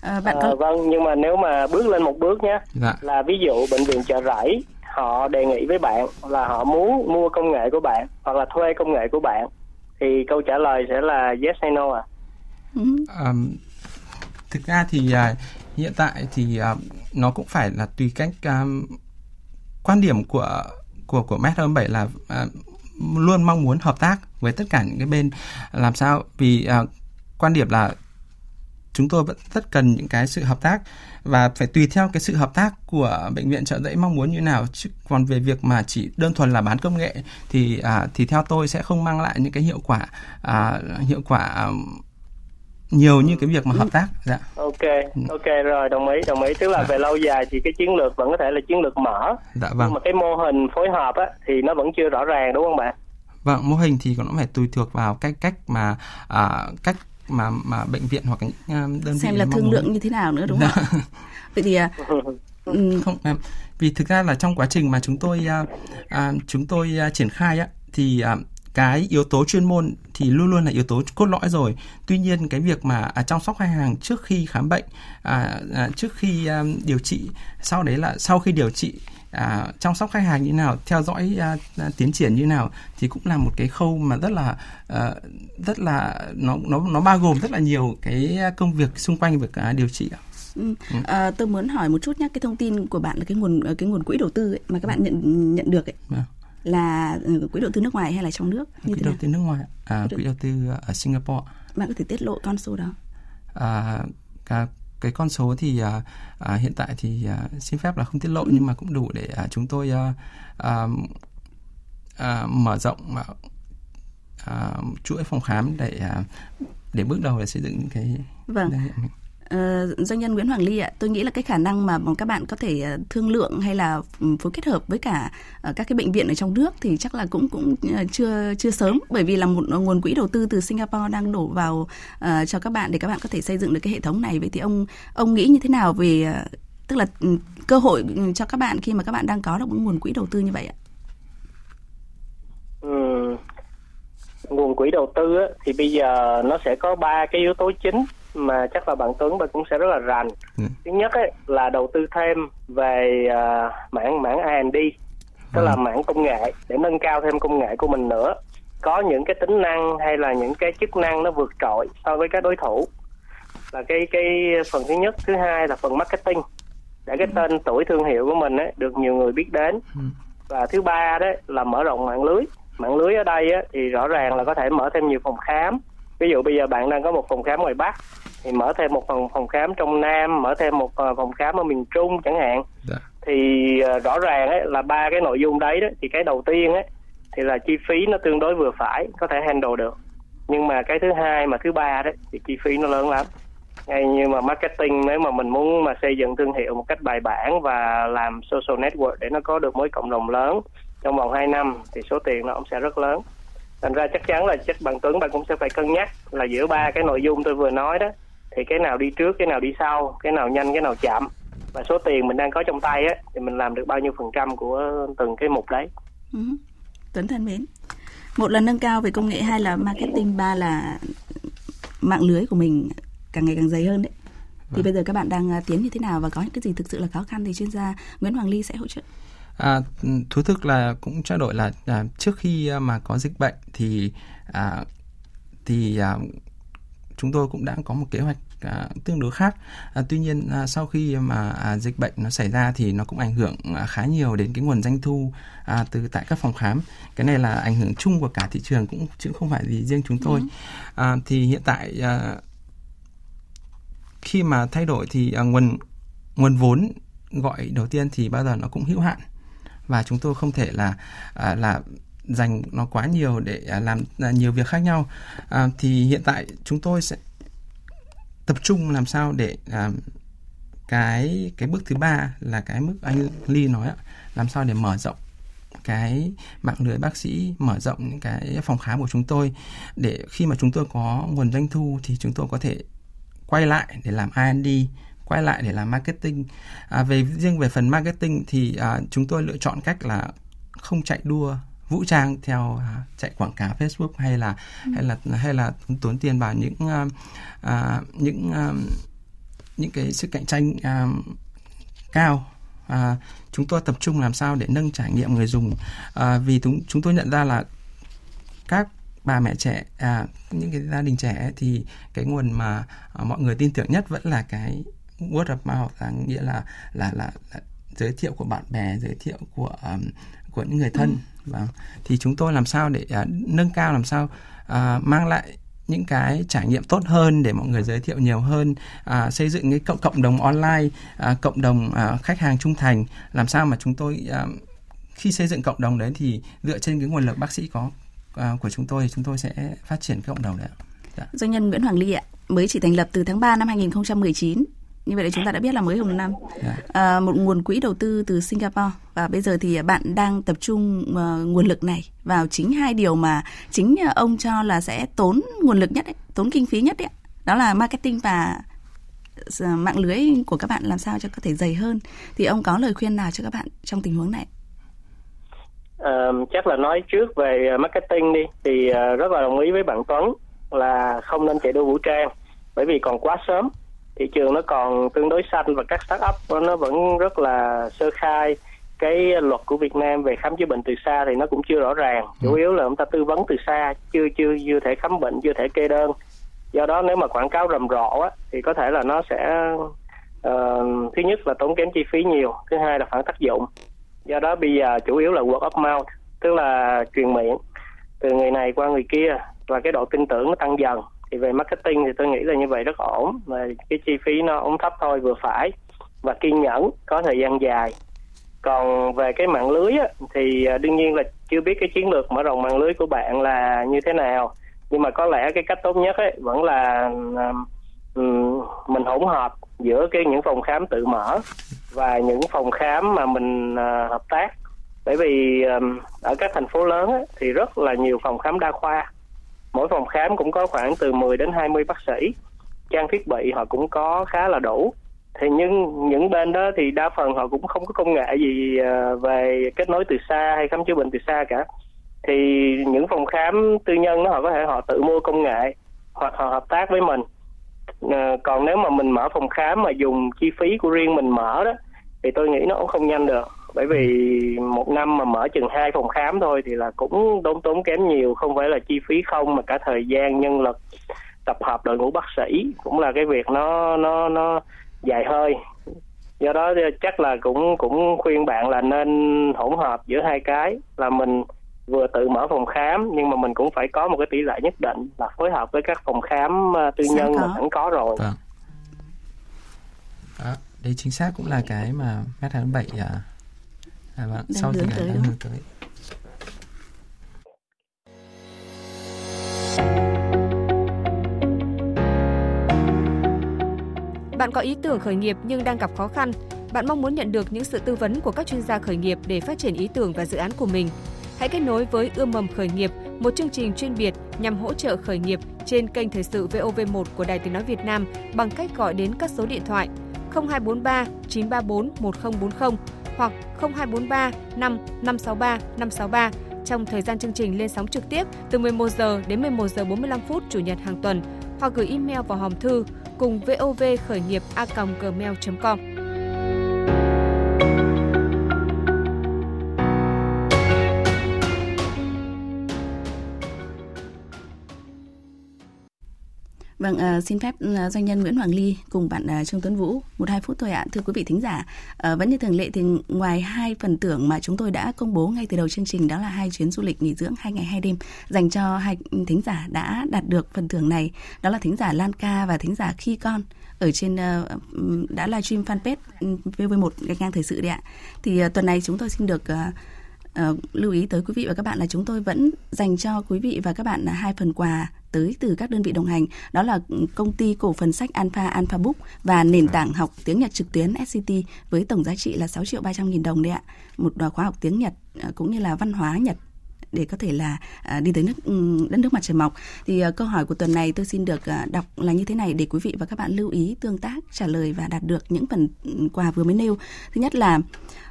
À, bạn có... à, vâng, nhưng mà nếu mà bước lên một bước nhé, dạ. là ví dụ bệnh viện chợ rẫy họ đề nghị với bạn là họ muốn mua công nghệ của bạn hoặc là thuê công nghệ của bạn thì câu trả lời sẽ là yes hay no à? Um, thực ra thì uh, hiện tại thì uh, nó cũng phải là tùy cách um, quan điểm của của của Met 27 là uh, luôn mong muốn hợp tác với tất cả những cái bên làm sao. Vì uh, quan điểm là chúng tôi vẫn rất cần những cái sự hợp tác và phải tùy theo cái sự hợp tác của bệnh viện trợ giấy mong muốn như nào. Chứ còn về việc mà chỉ đơn thuần là bán công nghệ thì à, thì theo tôi sẽ không mang lại những cái hiệu quả à, hiệu quả à, nhiều như cái việc mà hợp tác dạ. Ok ok rồi đồng ý đồng ý. Tức là dạ. về lâu dài thì cái chiến lược vẫn có thể là chiến lược mở. Dạ vâng. nhưng mà cái mô hình phối hợp á thì nó vẫn chưa rõ ràng đúng không bạn? Vâng mô hình thì cũng phải tùy thuộc vào cách cách mà à, cách mà mà bệnh viện hoặc những à, đơn vị xem là thương lượng như thế nào nữa đúng không? Dạ. vậy thì à, không vì thực ra là trong quá trình mà chúng tôi à, à, chúng tôi à, triển khai á thì à, cái yếu tố chuyên môn thì luôn luôn là yếu tố cốt lõi rồi tuy nhiên cái việc mà à, chăm sóc khách hàng trước khi khám bệnh à, à, trước khi à, điều trị sau đấy là sau khi điều trị à, chăm sóc khách hàng như nào theo dõi à, à, tiến triển như nào thì cũng là một cái khâu mà rất là à, rất là nó nó nó bao gồm rất là nhiều cái công việc xung quanh việc à, điều trị Ừ. ừ. À, tôi muốn hỏi một chút nhé cái thông tin của bạn là cái nguồn cái nguồn quỹ đầu tư ấy, mà các bạn nhận nhận được ấy. À là ừ, quỹ đầu tư nước ngoài hay là trong nước? Như quỹ đầu tư nước ngoài. À, quỹ đầu tư ở Singapore bạn có thể tiết lộ con số đó. À, cái, cái con số thì à, à, hiện tại thì à, xin phép là không tiết lộ ừ. nhưng mà cũng đủ để à, chúng tôi à, à, à, mở rộng à, à, chuỗi phòng khám để à, để bước đầu để xây dựng cái vâng. Uh, doanh nhân Nguyễn Hoàng Ly ạ, tôi nghĩ là cái khả năng mà các bạn có thể ờ, thương lượng hay là ừ, phối kết hợp với cả uh, các cái bệnh viện ở trong nước thì chắc là cũng cũng chưa chưa sớm bởi vì là một nguồn quỹ đầu tư từ Singapore đang đổ vào uh, cho các bạn để các bạn có thể xây dựng được cái hệ thống này. Vậy thì ông ông nghĩ như thế nào về uh, tức là ừ, cơ hội ừ, cho các bạn khi mà các bạn đang có được một nguồn quỹ đầu tư như vậy ạ? Ừ. Nguồn quỹ đầu tư á, thì bây giờ nó sẽ có ba cái yếu tố chính mà chắc là bạn Tuấn bạn cũng sẽ rất là rành. Ừ. Thứ nhất ấy, là đầu tư thêm về uh, mảng mảng R&D, tức ừ. là mảng công nghệ để nâng cao thêm công nghệ của mình nữa. Có những cái tính năng hay là những cái chức năng nó vượt trội so với các đối thủ. Là cái cái phần thứ nhất, thứ hai là phần marketing để cái tên tuổi thương hiệu của mình ấy, được nhiều người biết đến. Ừ. Và thứ ba đấy là mở rộng mạng lưới. Mạng lưới ở đây á, thì rõ ràng là có thể mở thêm nhiều phòng khám. Ví dụ bây giờ bạn đang có một phòng khám ngoài Bắc thì mở thêm một phòng phòng khám trong Nam mở thêm một uh, phòng khám ở miền Trung chẳng hạn. Dạ. thì uh, rõ ràng ấy là ba cái nội dung đấy đó thì cái đầu tiên ấy thì là chi phí nó tương đối vừa phải có thể handle được. Nhưng mà cái thứ hai mà thứ ba đấy thì chi phí nó lớn lắm. Ngay như mà marketing nếu mà mình muốn mà xây dựng thương hiệu một cách bài bản và làm social network để nó có được mối cộng đồng lớn trong vòng 2 năm thì số tiền nó cũng sẽ rất lớn. Thành ra chắc chắn là chắc bạn Tuấn bạn cũng sẽ phải cân nhắc là giữa ba cái nội dung tôi vừa nói đó thì cái nào đi trước cái nào đi sau cái nào nhanh cái nào chậm và số tiền mình đang có trong tay á thì mình làm được bao nhiêu phần trăm của từng cái mục đấy ừ. Tuấn thân mến một là nâng cao về công nghệ hai là marketing ba là mạng lưới của mình càng ngày càng dày hơn đấy thì vâng. bây giờ các bạn đang à, tiến như thế nào và có những cái gì thực sự là khó khăn thì chuyên gia Nguyễn Hoàng Ly sẽ hỗ trợ À, thú thực là cũng trao đổi là à, trước khi à, mà có dịch bệnh thì à, thì à, chúng tôi cũng đã có một kế hoạch à, tương đối khác. À, tuy nhiên à, sau khi mà à, dịch bệnh nó xảy ra thì nó cũng ảnh hưởng à, khá nhiều đến cái nguồn doanh thu à, từ tại các phòng khám. Cái này là ảnh hưởng chung của cả thị trường cũng chứ không phải gì riêng chúng tôi. Ừ. À, thì hiện tại à, khi mà thay đổi thì à, nguồn nguồn vốn gọi đầu tiên thì bao giờ nó cũng hữu hạn và chúng tôi không thể là à, là dành nó quá nhiều để à, làm à, nhiều việc khác nhau. À, thì hiện tại chúng tôi sẽ tập trung làm sao để à, cái cái bước thứ ba là cái mức anh Ly nói làm sao để mở rộng cái mạng lưới bác sĩ mở rộng những cái phòng khám của chúng tôi. Để khi mà chúng tôi có nguồn doanh thu thì chúng tôi có thể quay lại để làm R&D quay lại để làm marketing. À, về riêng về phần marketing thì à, chúng tôi lựa chọn cách là không chạy đua vũ trang theo à, chạy quảng cáo Facebook hay là ừ. hay là hay là tốn tiền vào những à, à, những à, những cái sự cạnh tranh à, cao à, chúng tôi tập trung làm sao để nâng trải nghiệm người dùng à, vì chúng chúng tôi nhận ra là các bà mẹ trẻ à, những cái gia đình trẻ thì cái nguồn mà à, mọi người tin tưởng nhất vẫn là cái word of mouth là nghĩa là là là, là giới thiệu của bạn bè giới thiệu của um, của những người thân ừ vâng thì chúng tôi làm sao để uh, nâng cao làm sao uh, mang lại những cái trải nghiệm tốt hơn để mọi người giới thiệu nhiều hơn à, xây dựng cái cộng cộng đồng online à, cộng đồng à, khách hàng trung thành làm sao mà chúng tôi à, khi xây dựng cộng đồng đấy thì dựa trên cái nguồn lực bác sĩ có à, của chúng tôi thì chúng tôi sẽ phát triển cái cộng đồng đấy ạ. Dạ. Doanh nhân Nguyễn Hoàng Ly ạ, mới chỉ thành lập từ tháng 3 năm 2019 như vậy là chúng ta đã biết là mới một năm. À, một nguồn quỹ đầu tư từ Singapore. Và bây giờ thì bạn đang tập trung uh, nguồn lực này vào chính hai điều mà chính ông cho là sẽ tốn nguồn lực nhất ấy, tốn kinh phí nhất ấy. đó là marketing và ờ, mạng lưới của các bạn làm sao cho có thể dày hơn. Thì ông có lời khuyên nào cho các bạn trong tình huống này? Uh, chắc là nói trước về marketing đi. Thì uh, rất là đồng ý với bạn Tuấn là không nên chạy đua vũ trang bởi vì còn quá sớm thị trường nó còn tương đối xanh và các start up nó vẫn rất là sơ khai. Cái luật của Việt Nam về khám chữa bệnh từ xa thì nó cũng chưa rõ ràng. Chủ ừ. yếu là chúng ta tư vấn từ xa chưa chưa chưa thể khám bệnh chưa thể kê đơn. Do đó nếu mà quảng cáo rầm rộ á, thì có thể là nó sẽ uh, thứ nhất là tốn kém chi phí nhiều thứ hai là phản tác dụng. Do đó bây giờ chủ yếu là word of mouth tức là truyền miệng từ người này qua người kia và cái độ tin tưởng nó tăng dần thì về marketing thì tôi nghĩ là như vậy rất ổn. Và cái chi phí nó ổn thấp thôi vừa phải. Và kiên nhẫn có thời gian dài. Còn về cái mạng lưới á, thì à, đương nhiên là chưa biết cái chiến lược mở rộng mạng lưới của bạn là như thế nào. Nhưng mà có lẽ cái cách tốt nhất ấy vẫn là um, mình hỗn hợp giữa cái những phòng khám tự mở và những phòng khám mà mình uh, hợp tác. Bởi vì um, ở các thành phố lớn ấy, thì rất là nhiều phòng khám đa khoa mỗi phòng khám cũng có khoảng từ 10 đến 20 bác sĩ. Trang thiết bị họ cũng có khá là đủ. Thì nhưng những bên đó thì đa phần họ cũng không có công nghệ gì ờ, về kết nối từ xa hay khám chữa bệnh từ xa cả. Thì những phòng khám tư nhân đó họ có thể họ tự mua công nghệ hoặc họ hợp tác với mình. Ờ, còn nếu mà mình mở phòng khám mà dùng chi phí của riêng mình mở đó, thì tôi nghĩ nó cũng không nhanh được bởi vì một năm mà mở chừng hai phòng khám thôi thì là cũng tốn tốn kém nhiều không phải là chi phí không mà cả thời gian nhân lực tập hợp đội ngũ bác sĩ cũng là cái việc nó nó nó dài hơi do đó chắc là cũng cũng khuyên bạn là nên hỗn hợp giữa hai cái là mình vừa tự mở phòng khám nhưng mà mình cũng phải có một cái tỷ lệ nhất định là phối hợp với các phòng khám ờ, tư nhân mà sẵn có rồi. Vâng. Đó, đấy chính xác cũng là cái mà Mét 27 à, à vâng, sau thì tới hướng tới. Bạn có ý tưởng khởi nghiệp nhưng đang gặp khó khăn. Bạn mong muốn nhận được những sự tư vấn của các chuyên gia khởi nghiệp để phát triển ý tưởng và dự án của mình. Hãy kết nối với Ươm mầm khởi nghiệp, một chương trình chuyên biệt nhằm hỗ trợ khởi nghiệp trên kênh thời sự VOV1 của Đài Tiếng nói Việt Nam bằng cách gọi đến các số điện thoại 0243 934 1040 hoặc 0243 5 563 563 trong thời gian chương trình lên sóng trực tiếp từ 11 giờ đến 11 giờ 45 phút chủ nhật hàng tuần, hoặc gửi email vào hòm thư cùng vov khởi nghiệp a.gmail.com. Vâng, uh, xin phép uh, doanh nhân Nguyễn Hoàng Ly cùng bạn uh, Trương Tuấn Vũ một hai phút thôi ạ. Thưa quý vị thính giả, uh, vẫn như thường lệ thì ngoài hai phần thưởng mà chúng tôi đã công bố ngay từ đầu chương trình đó là hai chuyến du lịch nghỉ dưỡng hai ngày hai đêm dành cho hai thính giả đã đạt được phần thưởng này, đó là thính giả Lan Ca và thính giả Khi Con ở trên uh, đã livestream fanpage VV1 gạch ngang thời sự đấy ạ. Thì uh, tuần này chúng tôi xin được uh, uh, lưu ý tới quý vị và các bạn là chúng tôi vẫn dành cho quý vị và các bạn là hai phần quà tới từ các đơn vị đồng hành. Đó là công ty cổ phần sách Alpha Alpha Book và nền tảng học tiếng Nhật trực tuyến SCT với tổng giá trị là 6 triệu 300 nghìn đồng đấy ạ. Một khóa học tiếng Nhật ờ, cũng như là văn hóa Nhật để có thể là à, đi tới nước đất nước mặt trời mọc. Thì à, câu hỏi của tuần này tôi xin được à, đọc là như thế này để quý vị và các bạn lưu ý tương tác trả lời và đạt được những phần quà vừa mới nêu. Thứ nhất là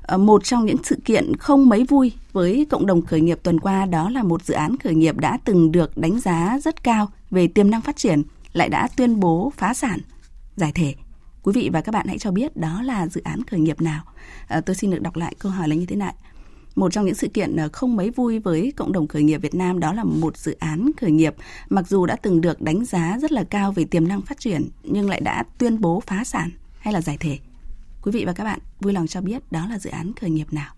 ờ, một trong những sự kiện không mấy vui với cộng đồng khởi nghiệp tuần qua đó là một dự án khởi nghiệp đã từng được đánh giá rất cao về tiềm năng phát triển lại đã tuyên bố phá sản giải thể Quý vị và các bạn hãy cho biết đó là dự án khởi nghiệp nào. À, tôi xin được đọc lại câu hỏi là như thế này. Một trong những sự kiện ờ, không mấy vui với cộng đồng khởi nghiệp Việt Nam đó là một dự án khởi nghiệp mặc dù đã từng được đánh giá rất là cao về tiềm năng phát triển nhưng lại đã tuyên bố phá sản hay là giải thể. Quý vị và các bạn vui lòng cho biết đó là dự án khởi nghiệp nào.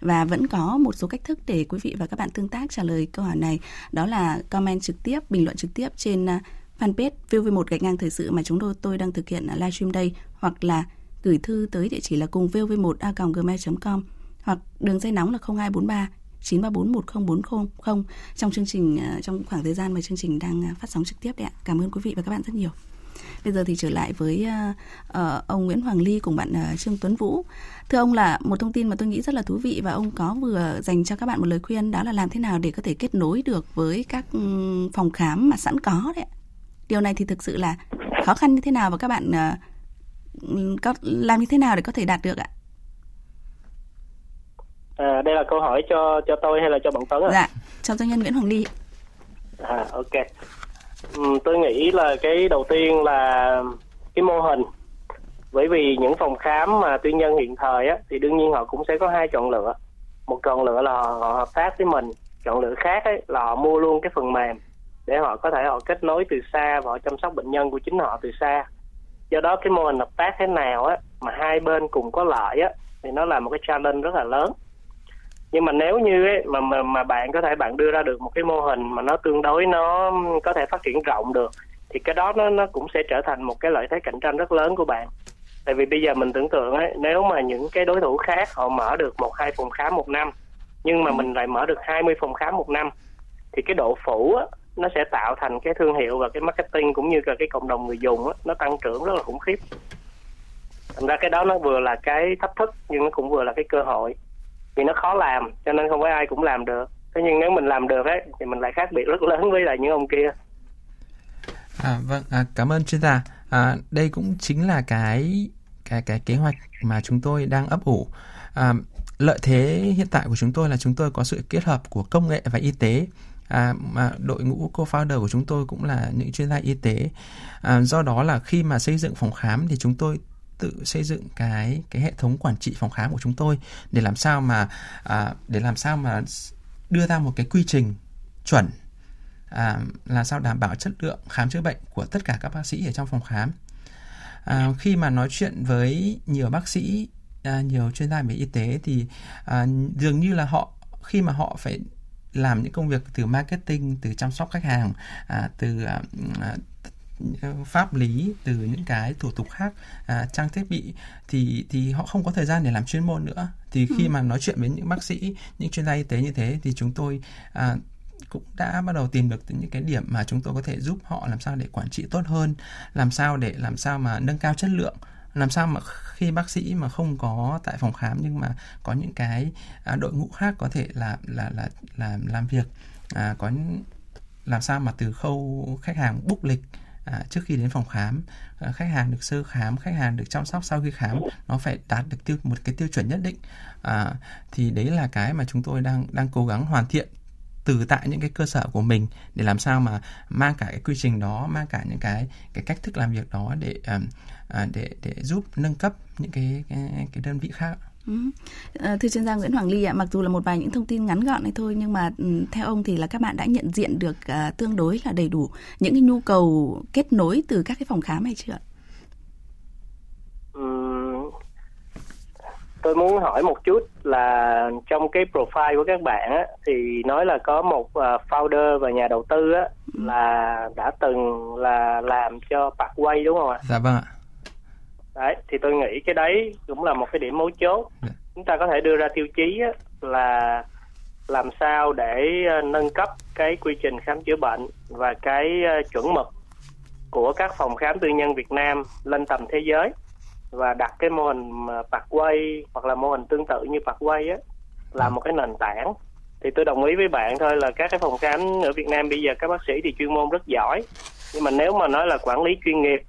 Và vẫn có một số cách thức để quý vị và các bạn tương tác trả lời câu hỏi này. Đó là comment trực tiếp, bình luận trực tiếp trên ờ, fanpage VV1 gạch ngang thời sự mà chúng tôi tôi đang thực hiện livestream đây hoặc là gửi thư tới địa chỉ là cùng vv1a.gmail.com hoặc đường dây nóng là 0243 934 1040 trong chương trình à, trong khoảng thời gian mà chương trình đang à, phát sóng trực tiếp đấy ạ. Cảm ơn quý vị và các bạn rất nhiều. Bây giờ thì trở lại với uh, uh, ông Nguyễn Hoàng Ly cùng bạn uh, Trương Tuấn Vũ. Thưa ông là một thông tin mà tôi nghĩ rất là thú vị và ông có vừa dành cho các bạn một lời khuyên đó là làm thế nào để có thể kết nối được với các um, phòng khám mà sẵn có đấy ạ điều này thì thực sự là khó khăn như thế nào và các bạn uh, có làm như thế nào để có thể đạt được ạ? À, đây là câu hỏi cho cho tôi hay là cho bạn Tuấn ạ? Dạ, cho doanh nhân Nguyễn Hoàng Ly. À, ok. Uhm, tôi nghĩ là cái đầu tiên là cái mô hình. Bởi vì những phòng khám mà tư nhân hiện thời á, thì đương nhiên họ cũng sẽ có hai chọn lựa. Một chọn lựa là họ, họ hợp tác với mình, chọn lựa khác ấy, là họ mua luôn cái phần mềm để họ có thể họ kết nối từ xa và họ chăm sóc bệnh nhân của chính họ từ xa do đó cái mô hình hợp tác thế nào á mà hai bên cùng có lợi á thì nó là một cái challenge rất là lớn nhưng mà nếu như ấy, mà, mà mà bạn có thể bạn đưa ra được một cái mô hình mà nó tương đối nó có thể phát triển rộng được thì cái đó nó nó cũng sẽ trở thành một cái lợi thế cạnh tranh rất lớn của bạn. Tại vì bây giờ mình tưởng tượng ấy nếu mà những cái đối thủ khác họ mở được một hai phòng khám một năm nhưng mà mình lại mở được 20 phòng khám một năm thì cái độ phủ á, nó sẽ tạo thành cái thương hiệu và cái marketing cũng như là cái cộng đồng người dùng đó, nó tăng trưởng rất là khủng khiếp. Thành ra cái đó nó vừa là cái thách thức nhưng nó cũng vừa là cái cơ hội vì nó khó làm cho nên không phải ai cũng làm được. Thế nhưng nếu mình làm được ấy thì mình lại khác biệt rất lớn với lại những ông kia. À, vâng à, cảm ơn chuyên gia. À, đây cũng chính là cái cái cái kế hoạch mà chúng tôi đang ấp ủ. À, lợi thế hiện tại của chúng tôi là chúng tôi có sự kết hợp của công nghệ và y tế. À, mà đội ngũ co-founder của chúng tôi cũng là những chuyên gia y tế. À, do đó là khi mà xây dựng phòng khám thì chúng tôi tự xây dựng cái cái hệ thống quản trị phòng khám của chúng tôi để làm sao mà à, để làm sao mà đưa ra một cái quy trình chuẩn à, là sao đảm bảo chất lượng khám chữa bệnh của tất cả các bác sĩ ở trong phòng khám. À, khi mà nói chuyện với nhiều bác sĩ à, nhiều chuyên gia về y tế thì à, dường như là họ khi mà họ phải làm những công việc từ marketing từ chăm sóc khách hàng à, từ à, pháp lý từ những cái thủ tục khác à, trang thiết bị thì thì họ không có thời gian để làm chuyên môn nữa thì khi ừ. mà nói chuyện với những bác sĩ những chuyên gia y tế như thế thì chúng tôi à, cũng đã bắt đầu tìm được những cái điểm mà chúng tôi có thể giúp họ làm sao để quản trị tốt hơn làm sao để làm sao mà nâng cao chất lượng làm sao mà khi bác sĩ mà không có tại phòng khám nhưng mà có những cái à, đội ngũ khác có thể là là là là làm việc à, có làm sao mà từ khâu khách hàng book lịch à, trước khi đến phòng khám à, khách hàng được sơ khám khách hàng được chăm sóc sau khi khám nó phải đạt được tiêu một cái tiêu chuẩn nhất định. À, thì đấy là cái mà chúng tôi đang đang cố gắng hoàn thiện từ tại những cái cơ sở của mình để làm sao mà mang cả cái quy trình đó mang cả những cái cái cách thức làm việc đó để à, à để để giúp nâng cấp những cái cái, cái đơn vị khác thưa chuyên gia Nguyễn Hoàng Ly ạ, mặc dù là một vài những thông tin ngắn gọn này thôi nhưng mà theo ông thì là các bạn đã nhận diện được uh, tương đối là đầy đủ những cái nhu cầu kết nối từ các cái phòng khám hay chưa? tôi muốn hỏi một chút là trong cái profile của các bạn á, thì nói là có một uh, founder và nhà đầu tư á, là đã từng là làm cho Parkway đúng không ạ? Dạ vâng ạ. Đấy, thì tôi nghĩ cái đấy cũng là một cái điểm mấu chốt. Dạ. Chúng ta có thể đưa ra tiêu chí là làm sao để uh, nâng cấp cái quy trình khám chữa bệnh và cái uh, chuẩn mực của các phòng khám tư nhân Việt Nam lên tầm thế giới và đặt cái mô hình quay hoặc là mô hình tương tự như quay á làm một cái nền tảng thì tôi đồng ý với bạn thôi là các cái phòng khám ở Việt Nam bây giờ các bác sĩ thì chuyên môn rất giỏi nhưng mà nếu mà nói là quản lý chuyên nghiệp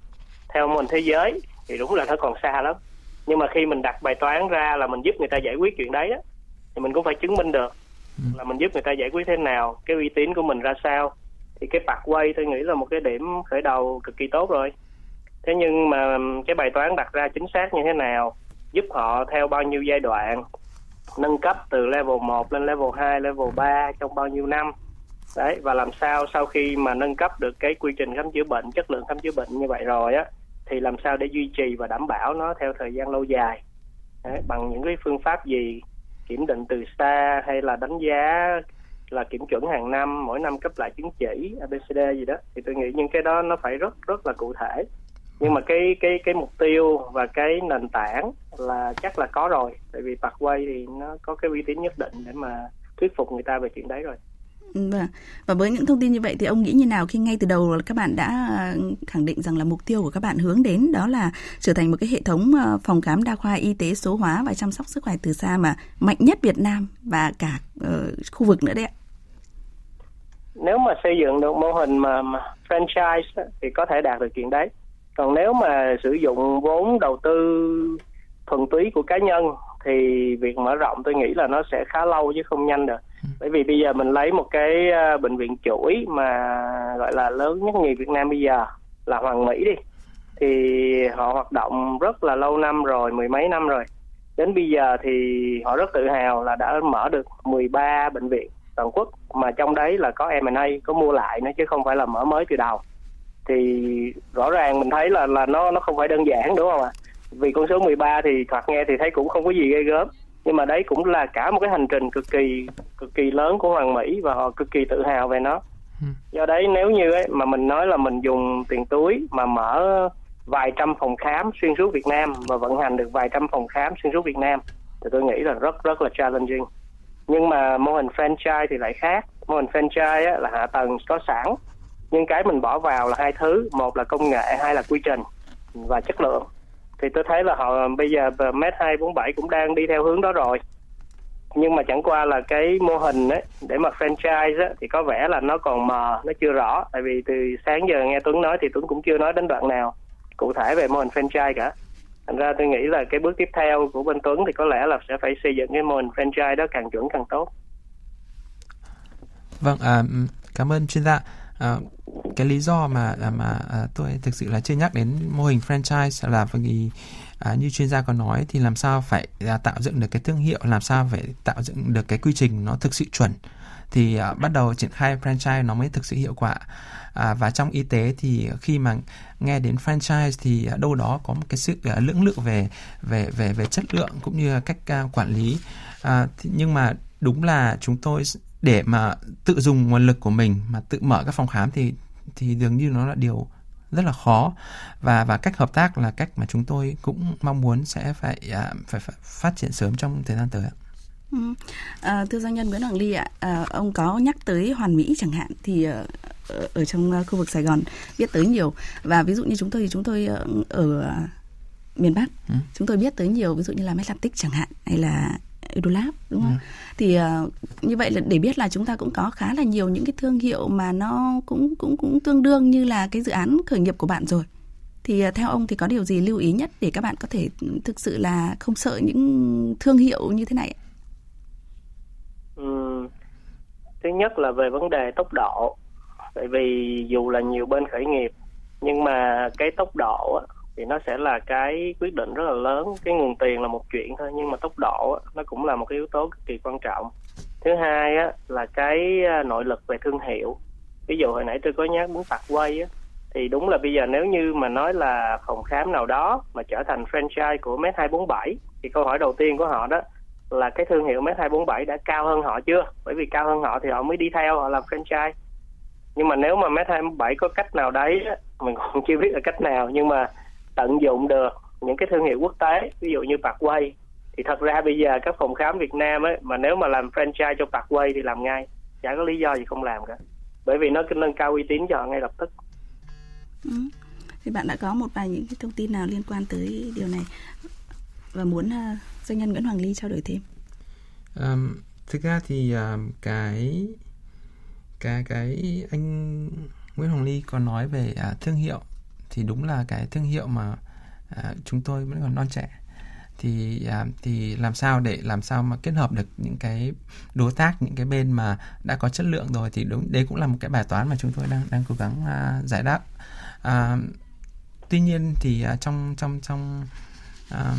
theo mô hình thế giới thì đúng là nó còn xa lắm. Nhưng mà khi mình đặt bài toán ra là mình giúp người ta giải quyết chuyện đấy á, thì mình cũng phải chứng minh được là mình giúp người ta giải quyết thế nào cái uy tín của mình ra sao. Thì cái pathway tôi nghĩ là một cái điểm khởi đầu cực kỳ tốt rồi. Thế nhưng mà cái bài toán đặt ra chính xác như thế nào giúp họ theo bao nhiêu giai đoạn nâng cấp từ level 1 lên level 2, level 3 trong bao nhiêu năm. Đấy và làm sao sau khi mà nâng cấp được cái quy trình khám chữa bệnh chất lượng khám chữa bệnh như vậy rồi á thì làm sao để duy trì và đảm bảo nó theo thời gian lâu dài? Đấy, bằng những cái phương pháp gì? Kiểm định từ xa hay là đánh giá là kiểm chuẩn hàng năm mỗi năm cấp lại chứng chỉ ABCD gì đó. Thì tôi nghĩ những cái đó nó phải rất rất là cụ thể. Nhưng mà cái cái cái mục tiêu và cái nền tảng là chắc là có rồi. Tại vì Parkway thì nó có cái uy tín nhất định để mà thuyết phục người ta về chuyện đấy rồi. Vâng. Và với những thông tin như vậy thì ông nghĩ như nào khi ngay từ đầu các bạn đã ờ, khẳng định rằng là mục tiêu của các bạn hướng đến đó là trở thành một cái hệ thống ờ, phòng khám đa khoa y tế số hóa và chăm sóc sức khỏe từ xa mà mạnh nhất Việt Nam và cả uh, khu vực nữa đấy ạ? Nếu mà xây dựng được mô hình mà, mà franchise thì có thể đạt được chuyện đấy. Còn nếu mà sử dụng vốn đầu tư thuần túy của cá nhân thì việc mở rộng tôi nghĩ là nó sẽ khá lâu chứ không nhanh được bởi vì bây giờ mình lấy một cái ờ, bệnh viện chuỗi mà, gọi là, lớn nhất nhì Việt Nam bây giờ là Hoàng Mỹ đi. Thì họ hoạt động rất là lâu năm rồi, mười mấy năm rồi. Đến bây giờ thì họ rất tự hào là đã mở được 13 bệnh viện toàn quốc. Mà trong đấy là có M&A có mua lại nữa chứ không phải là mở mới từ đầu. Thì rõ ràng mình thấy là là nó nó không phải đơn giản, đúng không ạ? Vì con số 13 thì thoạt nghe thì thấy cũng không có gì ghê gớm nhưng mà đấy cũng là cả một cái hành trình cực kỳ cực kỳ lớn của hoàng mỹ và họ cực kỳ tự hào về nó. Ừ. do đấy nếu như ấy, mà mình nói là mình dùng tiền túi mà mở vài trăm phòng khám xuyên suốt Việt Nam và vận hành được vài trăm phòng khám xuyên suốt Việt Nam thì tôi nghĩ là rất rất là challenging. Nhưng mà mô hình franchise thì lại khác. Mô hình franchise á, là hạ tầng có sẵn. Nhưng cái mình bỏ vào là hai thứ. Một là công nghệ hai là quy trình và chất lượng thì tôi thấy là họ bây giờ mét 247 cũng đang đi theo hướng đó rồi. Nhưng mà chẳng qua là cái mô hình ấy để mà franchise ấy, thì có vẻ là nó còn mờ nó chưa rõ. Tại vì từ sáng giờ nghe Tuấn nói thì Tuấn cũng chưa nói đến đoạn nào cụ thể về mô hình franchise cả. Thành ra tôi nghĩ là cái bước tiếp theo của bên Tuấn thì có lẽ là sẽ phải xây dựng cái mô hình franchise đó càng chuẩn càng tốt. Vâng à, ừ, cảm ơn chuyên gia à, cái lý do mà mà à, tôi thực sự là chưa nhắc đến mô hình franchise là vì à, như chuyên gia có nói thì làm sao phải à, tạo dựng được cái thương hiệu làm sao phải tạo dựng được cái quy trình nó thực sự chuẩn. Thì à, bắt đầu triển khai franchise nó mới thực sự hiệu quả. À, và trong y tế thì khi mà nghe đến franchise thì đâu đó có một cái sự à, lưỡng lự về về về về chất lượng cũng như cách à, quản lý. À, thì, nhưng mà đúng là chúng tôi để mà tự dùng nguồn lực của mình mà tự mở các phòng khám thì thì dường như nó là điều rất là khó và và cách hợp tác là cách mà chúng tôi cũng mong muốn sẽ phải à, phải, phải phát triển sớm trong thời gian tới ạ. Ừ. À, thưa doanh nhân Nguyễn Hoàng Ly ạ, à, ông có nhắc tới Hoàn Mỹ chẳng hạn thì ở, ờ, ở trong khu vực Sài Gòn biết tới nhiều và ví dụ như chúng tôi thì chúng tôi ở, ở miền Bắc ừ. chúng tôi biết tới nhiều ví dụ như là Medlatech chẳng hạn hay là Edolab đúng không? Ừ. Thì uh, như vậy là để biết là chúng ta cũng có khá là nhiều những cái thương hiệu mà nó cũng cũng cũng tương đương như là cái dự án khởi nghiệp của bạn rồi. Thì uh, theo ông thì có điều gì lưu ý nhất để các bạn có thể thực sự là không sợ những thương hiệu như thế này? Ừ. Thứ nhất là về vấn đề tốc độ. Tại vì dù là nhiều bên khởi nghiệp nhưng mà cái tốc độ thì nó sẽ là cái quyết định rất là lớn. Cái nguồn tiền là một chuyện thôi nhưng mà tốc độ nó cũng là một cái yếu tố cực kỳ quan trọng. Thứ hai á, là cái à, nội lực về thương hiệu. Ví dụ hồi nãy tôi có nhắc muốn tạc quay á, thì đúng là bây giờ nếu như mà nói là phòng khám nào đó mà trở thành franchise của Med 247 thì câu hỏi đầu tiên của họ đó là cái thương hiệu Med 247 đã cao hơn họ chưa? Bởi vì cao hơn họ thì họ mới đi theo họ làm franchise. Nhưng mà nếu mà Med 247 có cách nào đấy mình cũng chưa biết là cách nào nhưng mà tận dụng được những cái thương hiệu quốc tế ví dụ như Parkway. Thì thật ra bây giờ các phòng khám Việt Nam ấy mà nếu mà làm franchise cho Parkway thì làm ngay. Chả có lý do gì không làm cả. Bởi vì nó nâng cao uy tín cho ngay lập tức. Ừ. thì bạn đã có một vài những cái thông tin nào liên quan tới điều này và muốn uh, doanh nhân Nguyễn Hoàng Ly trao đổi thêm? Um, thực ra thì uh, cái cái cái anh Nguyễn Hồng Ly có nói về uh, thương hiệu thì đúng là cái thương hiệu mà uh, chúng tôi vẫn còn non trẻ. Thì à, thì làm sao để làm sao mà kết hợp được những cái đối tác những cái bên mà đã có chất lượng rồi thì đúng đấy cũng là một cái bài toán mà chúng tôi đang đang cố gắng à, giải đáp. À, tuy nhiên thì à, trong trong trong à,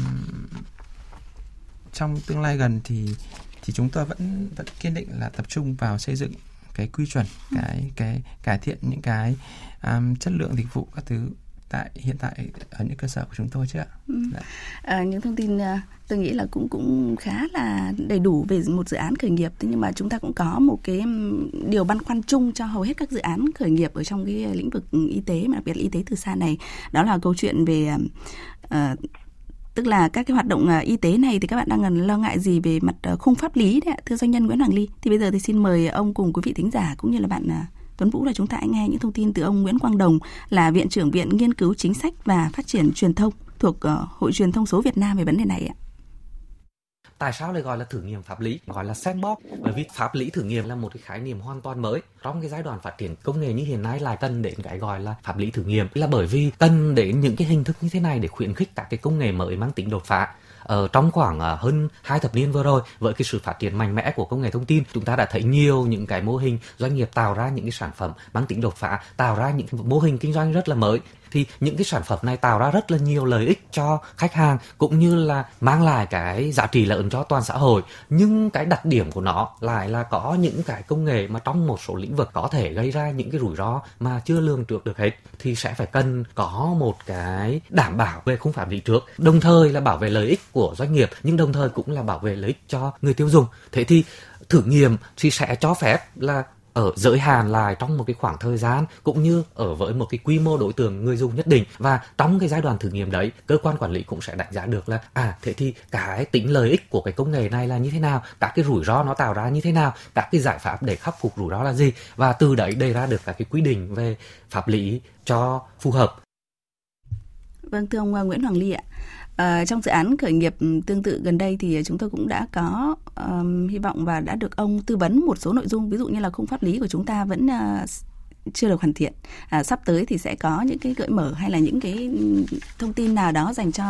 trong tương lai gần thì thì chúng tôi vẫn vẫn kiên định là tập trung vào xây dựng cái quy chuẩn cái cái cải thiện những cái um, chất lượng dịch vụ các thứ tại hiện tại ở những cơ sở của chúng tôi chứ ạ? Ừ. À, những thông tin à, tôi nghĩ là cũng cũng khá là đầy đủ về một dự án khởi nghiệp. Thế nhưng mà chúng ta cũng có một cái điều băn khoăn chung cho hầu hết các dự án khởi nghiệp ở trong cái lĩnh vực y tế mà đặc biệt là y tế từ xa này. Đó là câu chuyện về uh, tức là các cái hoạt động uh, y tế này thì các bạn đang lo ngại gì về mặt uh, khung pháp lý đấy ạ, thưa doanh nhân Nguyễn Hoàng Ly. Thì bây giờ thì xin mời ông cùng quý vị thính giả cũng như là bạn uh, Tuấn Vũ là chúng ta hãy nghe những thông tin từ ông Nguyễn Quang Đồng là Viện trưởng Viện Nghiên cứu Chính sách và Phát triển Truyền thông thuộc ờ, Hội Truyền thông số Việt Nam về vấn đề này ạ. Tại sao lại gọi là thử nghiệm pháp lý, gọi là sandbox? Bởi vì pháp lý thử nghiệm là một cái khái niệm hoàn toàn mới. Trong cái giai đoạn phát triển công nghệ như hiện nay lại cần đến cái gọi là pháp lý thử nghiệm là bởi vì cần đến những cái hình thức như thế này để khuyến khích các cái công nghệ mới mang tính đột phá ở trong khoảng ờ, hơn hai thập niên vừa rồi, với cái sự phát triển mạnh mẽ của công nghệ thông tin, chúng ta đã thấy nhiều những cái mô hình doanh nghiệp tạo ra những cái sản phẩm mang tính đột phá, tạo ra những mô hình kinh doanh rất là mới thì những cái sản phẩm này tạo ra rất là nhiều lợi ích cho khách hàng cũng như là mang lại cái giá trị lớn cho toàn xã hội. Nhưng cái đặc điểm của nó lại là có những cái công nghệ mà trong một số lĩnh vực có thể gây ra những cái rủi ro mà chưa lường trước được hết thì sẽ phải cần có một cái đảm bảo về khung pháp lý trước, đồng thời là bảo vệ lợi ích của doanh nghiệp nhưng đồng thời cũng là bảo vệ lợi ích cho người tiêu dùng. Thế thì thử nghiệm thì sẽ cho phép là ở giới hạn lại trong một cái khoảng thời gian cũng như ở với một cái quy mô đối tượng người dùng nhất định. Và trong cái giai đoạn thử nghiệm đấy cơ quan quản lý cũng sẽ đánh giá được là à thế thì cái tính lợi ích của cái công nghệ này là như thế nào các cái rủi ro nó tạo ra như thế nào các cái giải pháp để khắc phục rủi ro là gì và từ đấy đề ra được các cái quy định về pháp lý cho phù hợp. Vâng thưa ông à, Nguyễn Hoàng Ly ạ, À, trong dự án khởi nghiệp tương tự gần đây thì chúng tôi cũng đã có um, hy vọng và đã được ông tư vấn một số nội dung ví dụ như là khung pháp lý của chúng ta vẫn uh, chưa được hoàn thiện. À, sắp tới thì sẽ có những cái gợi mở hay là những cái thông tin nào đó dành cho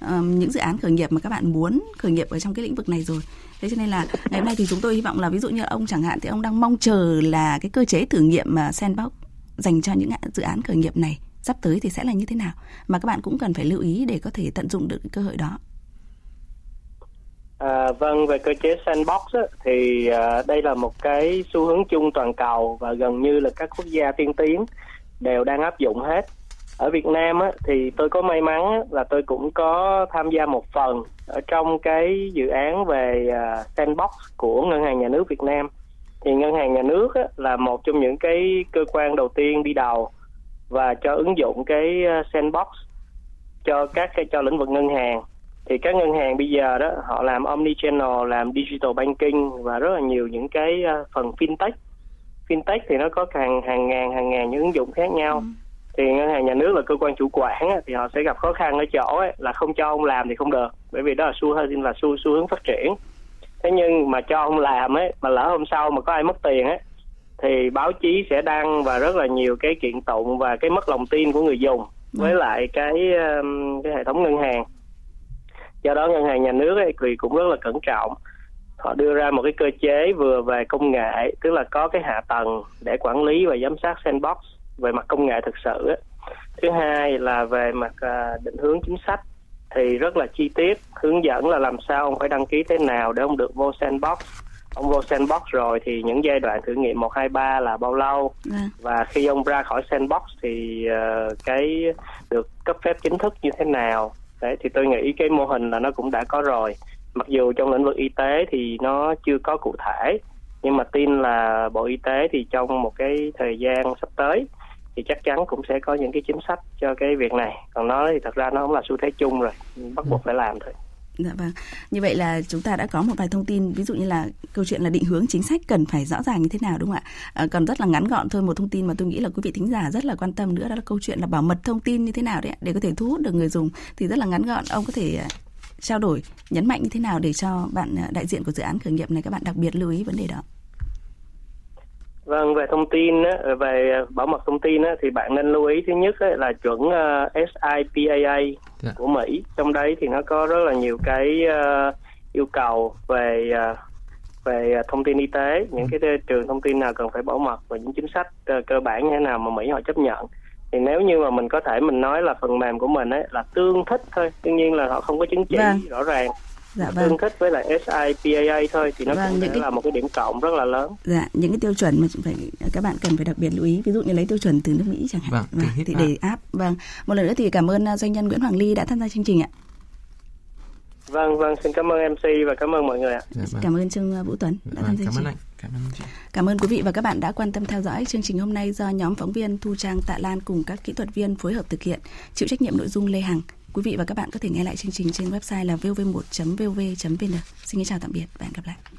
um, những dự án khởi nghiệp mà các bạn muốn khởi nghiệp ở trong cái lĩnh vực này rồi. Thế cho nên là ngày hôm nay thì chúng tôi hy vọng là ví dụ như ông chẳng hạn thì ông đang mong chờ là cái cơ chế thử nghiệm mà sandbox dành cho những dự án khởi nghiệp này sắp tới thì sẽ là như thế nào? Mà các bạn cũng cần phải lưu ý để có thể tận dụng được cơ hội đó. À, vâng về cơ chế sandbox á, thì à, đây là một cái xu hướng chung toàn cầu và gần như là các quốc gia tiên tiến đều đang áp dụng hết. Ở Việt Nam á, thì tôi có may mắn á, là tôi cũng có tham gia một phần ở trong cái dự án về à, sandbox của ngân hàng nhà nước Việt Nam. Thì ngân hàng nhà nước á, là một trong những cái cơ quan đầu tiên đi đầu và cho ứng dụng cái ờ, sandbox cho các cái cho lĩnh vực ngân hàng. Thì các ngân hàng bây giờ đó họ làm omni channel làm digital banking và rất là nhiều những cái ờ, phần fintech. Fintech thì nó có hàng hàng ngàn hàng ngàn những ứng dụng khác nhau. Ừ. thì ngân hàng nhà nước là cơ quan chủ quản thì họ sẽ gặp khó khăn ở chỗ ấy, là không cho ông làm thì không được bởi vì đó là xu hướng là xu xu hướng phát triển. Thế nhưng mà cho ông làm ấy mà lỡ hôm sau mà có ai mất tiền ấy thì báo chí sẽ đăng và rất là nhiều cái kiện tụng và cái mất lòng tin của người dùng với ừ. lại cái um, cái hệ thống ngân hàng do đó ngân hàng nhà nước ấy thì cũng rất là cẩn trọng họ đưa ra một cái cơ chế vừa về công nghệ tức là có cái hạ tầng để quản lý và giám sát sandbox về mặt công nghệ thực sự ấy. thứ hai là về mặt uh, định hướng chính sách thì rất là chi tiết hướng dẫn là làm sao ông phải đăng ký thế nào để ông được vô sandbox ông vô sandbox rồi thì những giai đoạn thử nghiệm một hai ba là bao lâu? À. và khi ông ra khỏi sandbox thì uh, cái được cấp phép chính thức như thế nào? Đấy thì tôi nghĩ cái mô hình là nó cũng đã có rồi. Mặc dù trong lĩnh vực y tế thì nó chưa có cụ thể nhưng mà tin là bộ y tế thì trong một cái thời gian sắp tới thì chắc chắn cũng sẽ có những cái chính sách cho cái việc này. Còn nó thì thật ra nó không là xu thế chung rồi bắt buộc phải làm thôi Dạ vâng. Như vậy là chúng ta đã có một vài thông tin ví dụ như là câu chuyện là định hướng chính sách cần phải rõ ràng như thế nào đúng không ạ? À, còn rất là ngắn gọn thôi một thông tin mà tôi nghĩ là quý vị thính giả rất là quan tâm nữa đó là câu chuyện là bảo mật thông tin như thế nào đấy để có thể thu hút được người dùng thì rất là ngắn gọn ông có thể à, trao đổi nhấn mạnh như thế nào để cho bạn à, đại diện của dự án khởi nghiệp này các bạn đặc biệt lưu ý vấn đề đó Vâng, về thông tin về bảo mật thông tin thì bạn nên lưu ý thứ nhất là chuẩn SIPAA dạ. của Mỹ. Trong đấy thì nó có rất là nhiều cái yêu cầu về về thông tin y tế, những cái trường thông tin nào cần phải bảo mật và những chính sách cơ bản như thế nào mà Mỹ họ chấp nhận thì nếu như mà mình có thể mình nói là phần mềm của mình ấy là tương thích thôi đương nhiên là họ không có chứng chỉ vâng. rõ ràng dạ, vâng. tương thích với lại SIPAA thôi thì nó vâng, cũng sẽ cái... là một cái điểm cộng rất là lớn. Dạ, những cái tiêu chuẩn mà phải các bạn cần phải đặc biệt lưu ý, ví dụ như lấy tiêu chuẩn từ nước Mỹ chẳng hạn. Vâng, vâng thì để áp. Vâng, một lần nữa thì cảm ơn à, doanh nhân Nguyễn Hoàng Ly đã tham gia chương trình ạ. Vâng, vâng, xin cảm ơn MC và cảm ơn mọi người ạ. Dạ, vâng. Cảm ơn Trương à, Vũ Tuấn đã vâng, tham gia chương trình. Anh. Cảm ơn chị. Cảm ơn quý vị và các bạn đã quan tâm theo dõi chương trình hôm nay do nhóm phóng viên Thu Trang Tạ Lan cùng các kỹ thuật viên phối hợp thực hiện, chịu trách nhiệm nội dung Lê Hằng. Quý vị và các bạn có thể nghe lại chương trình trên website là vv1.vv.vn. Xin chào tạm biệt và hẹn gặp lại.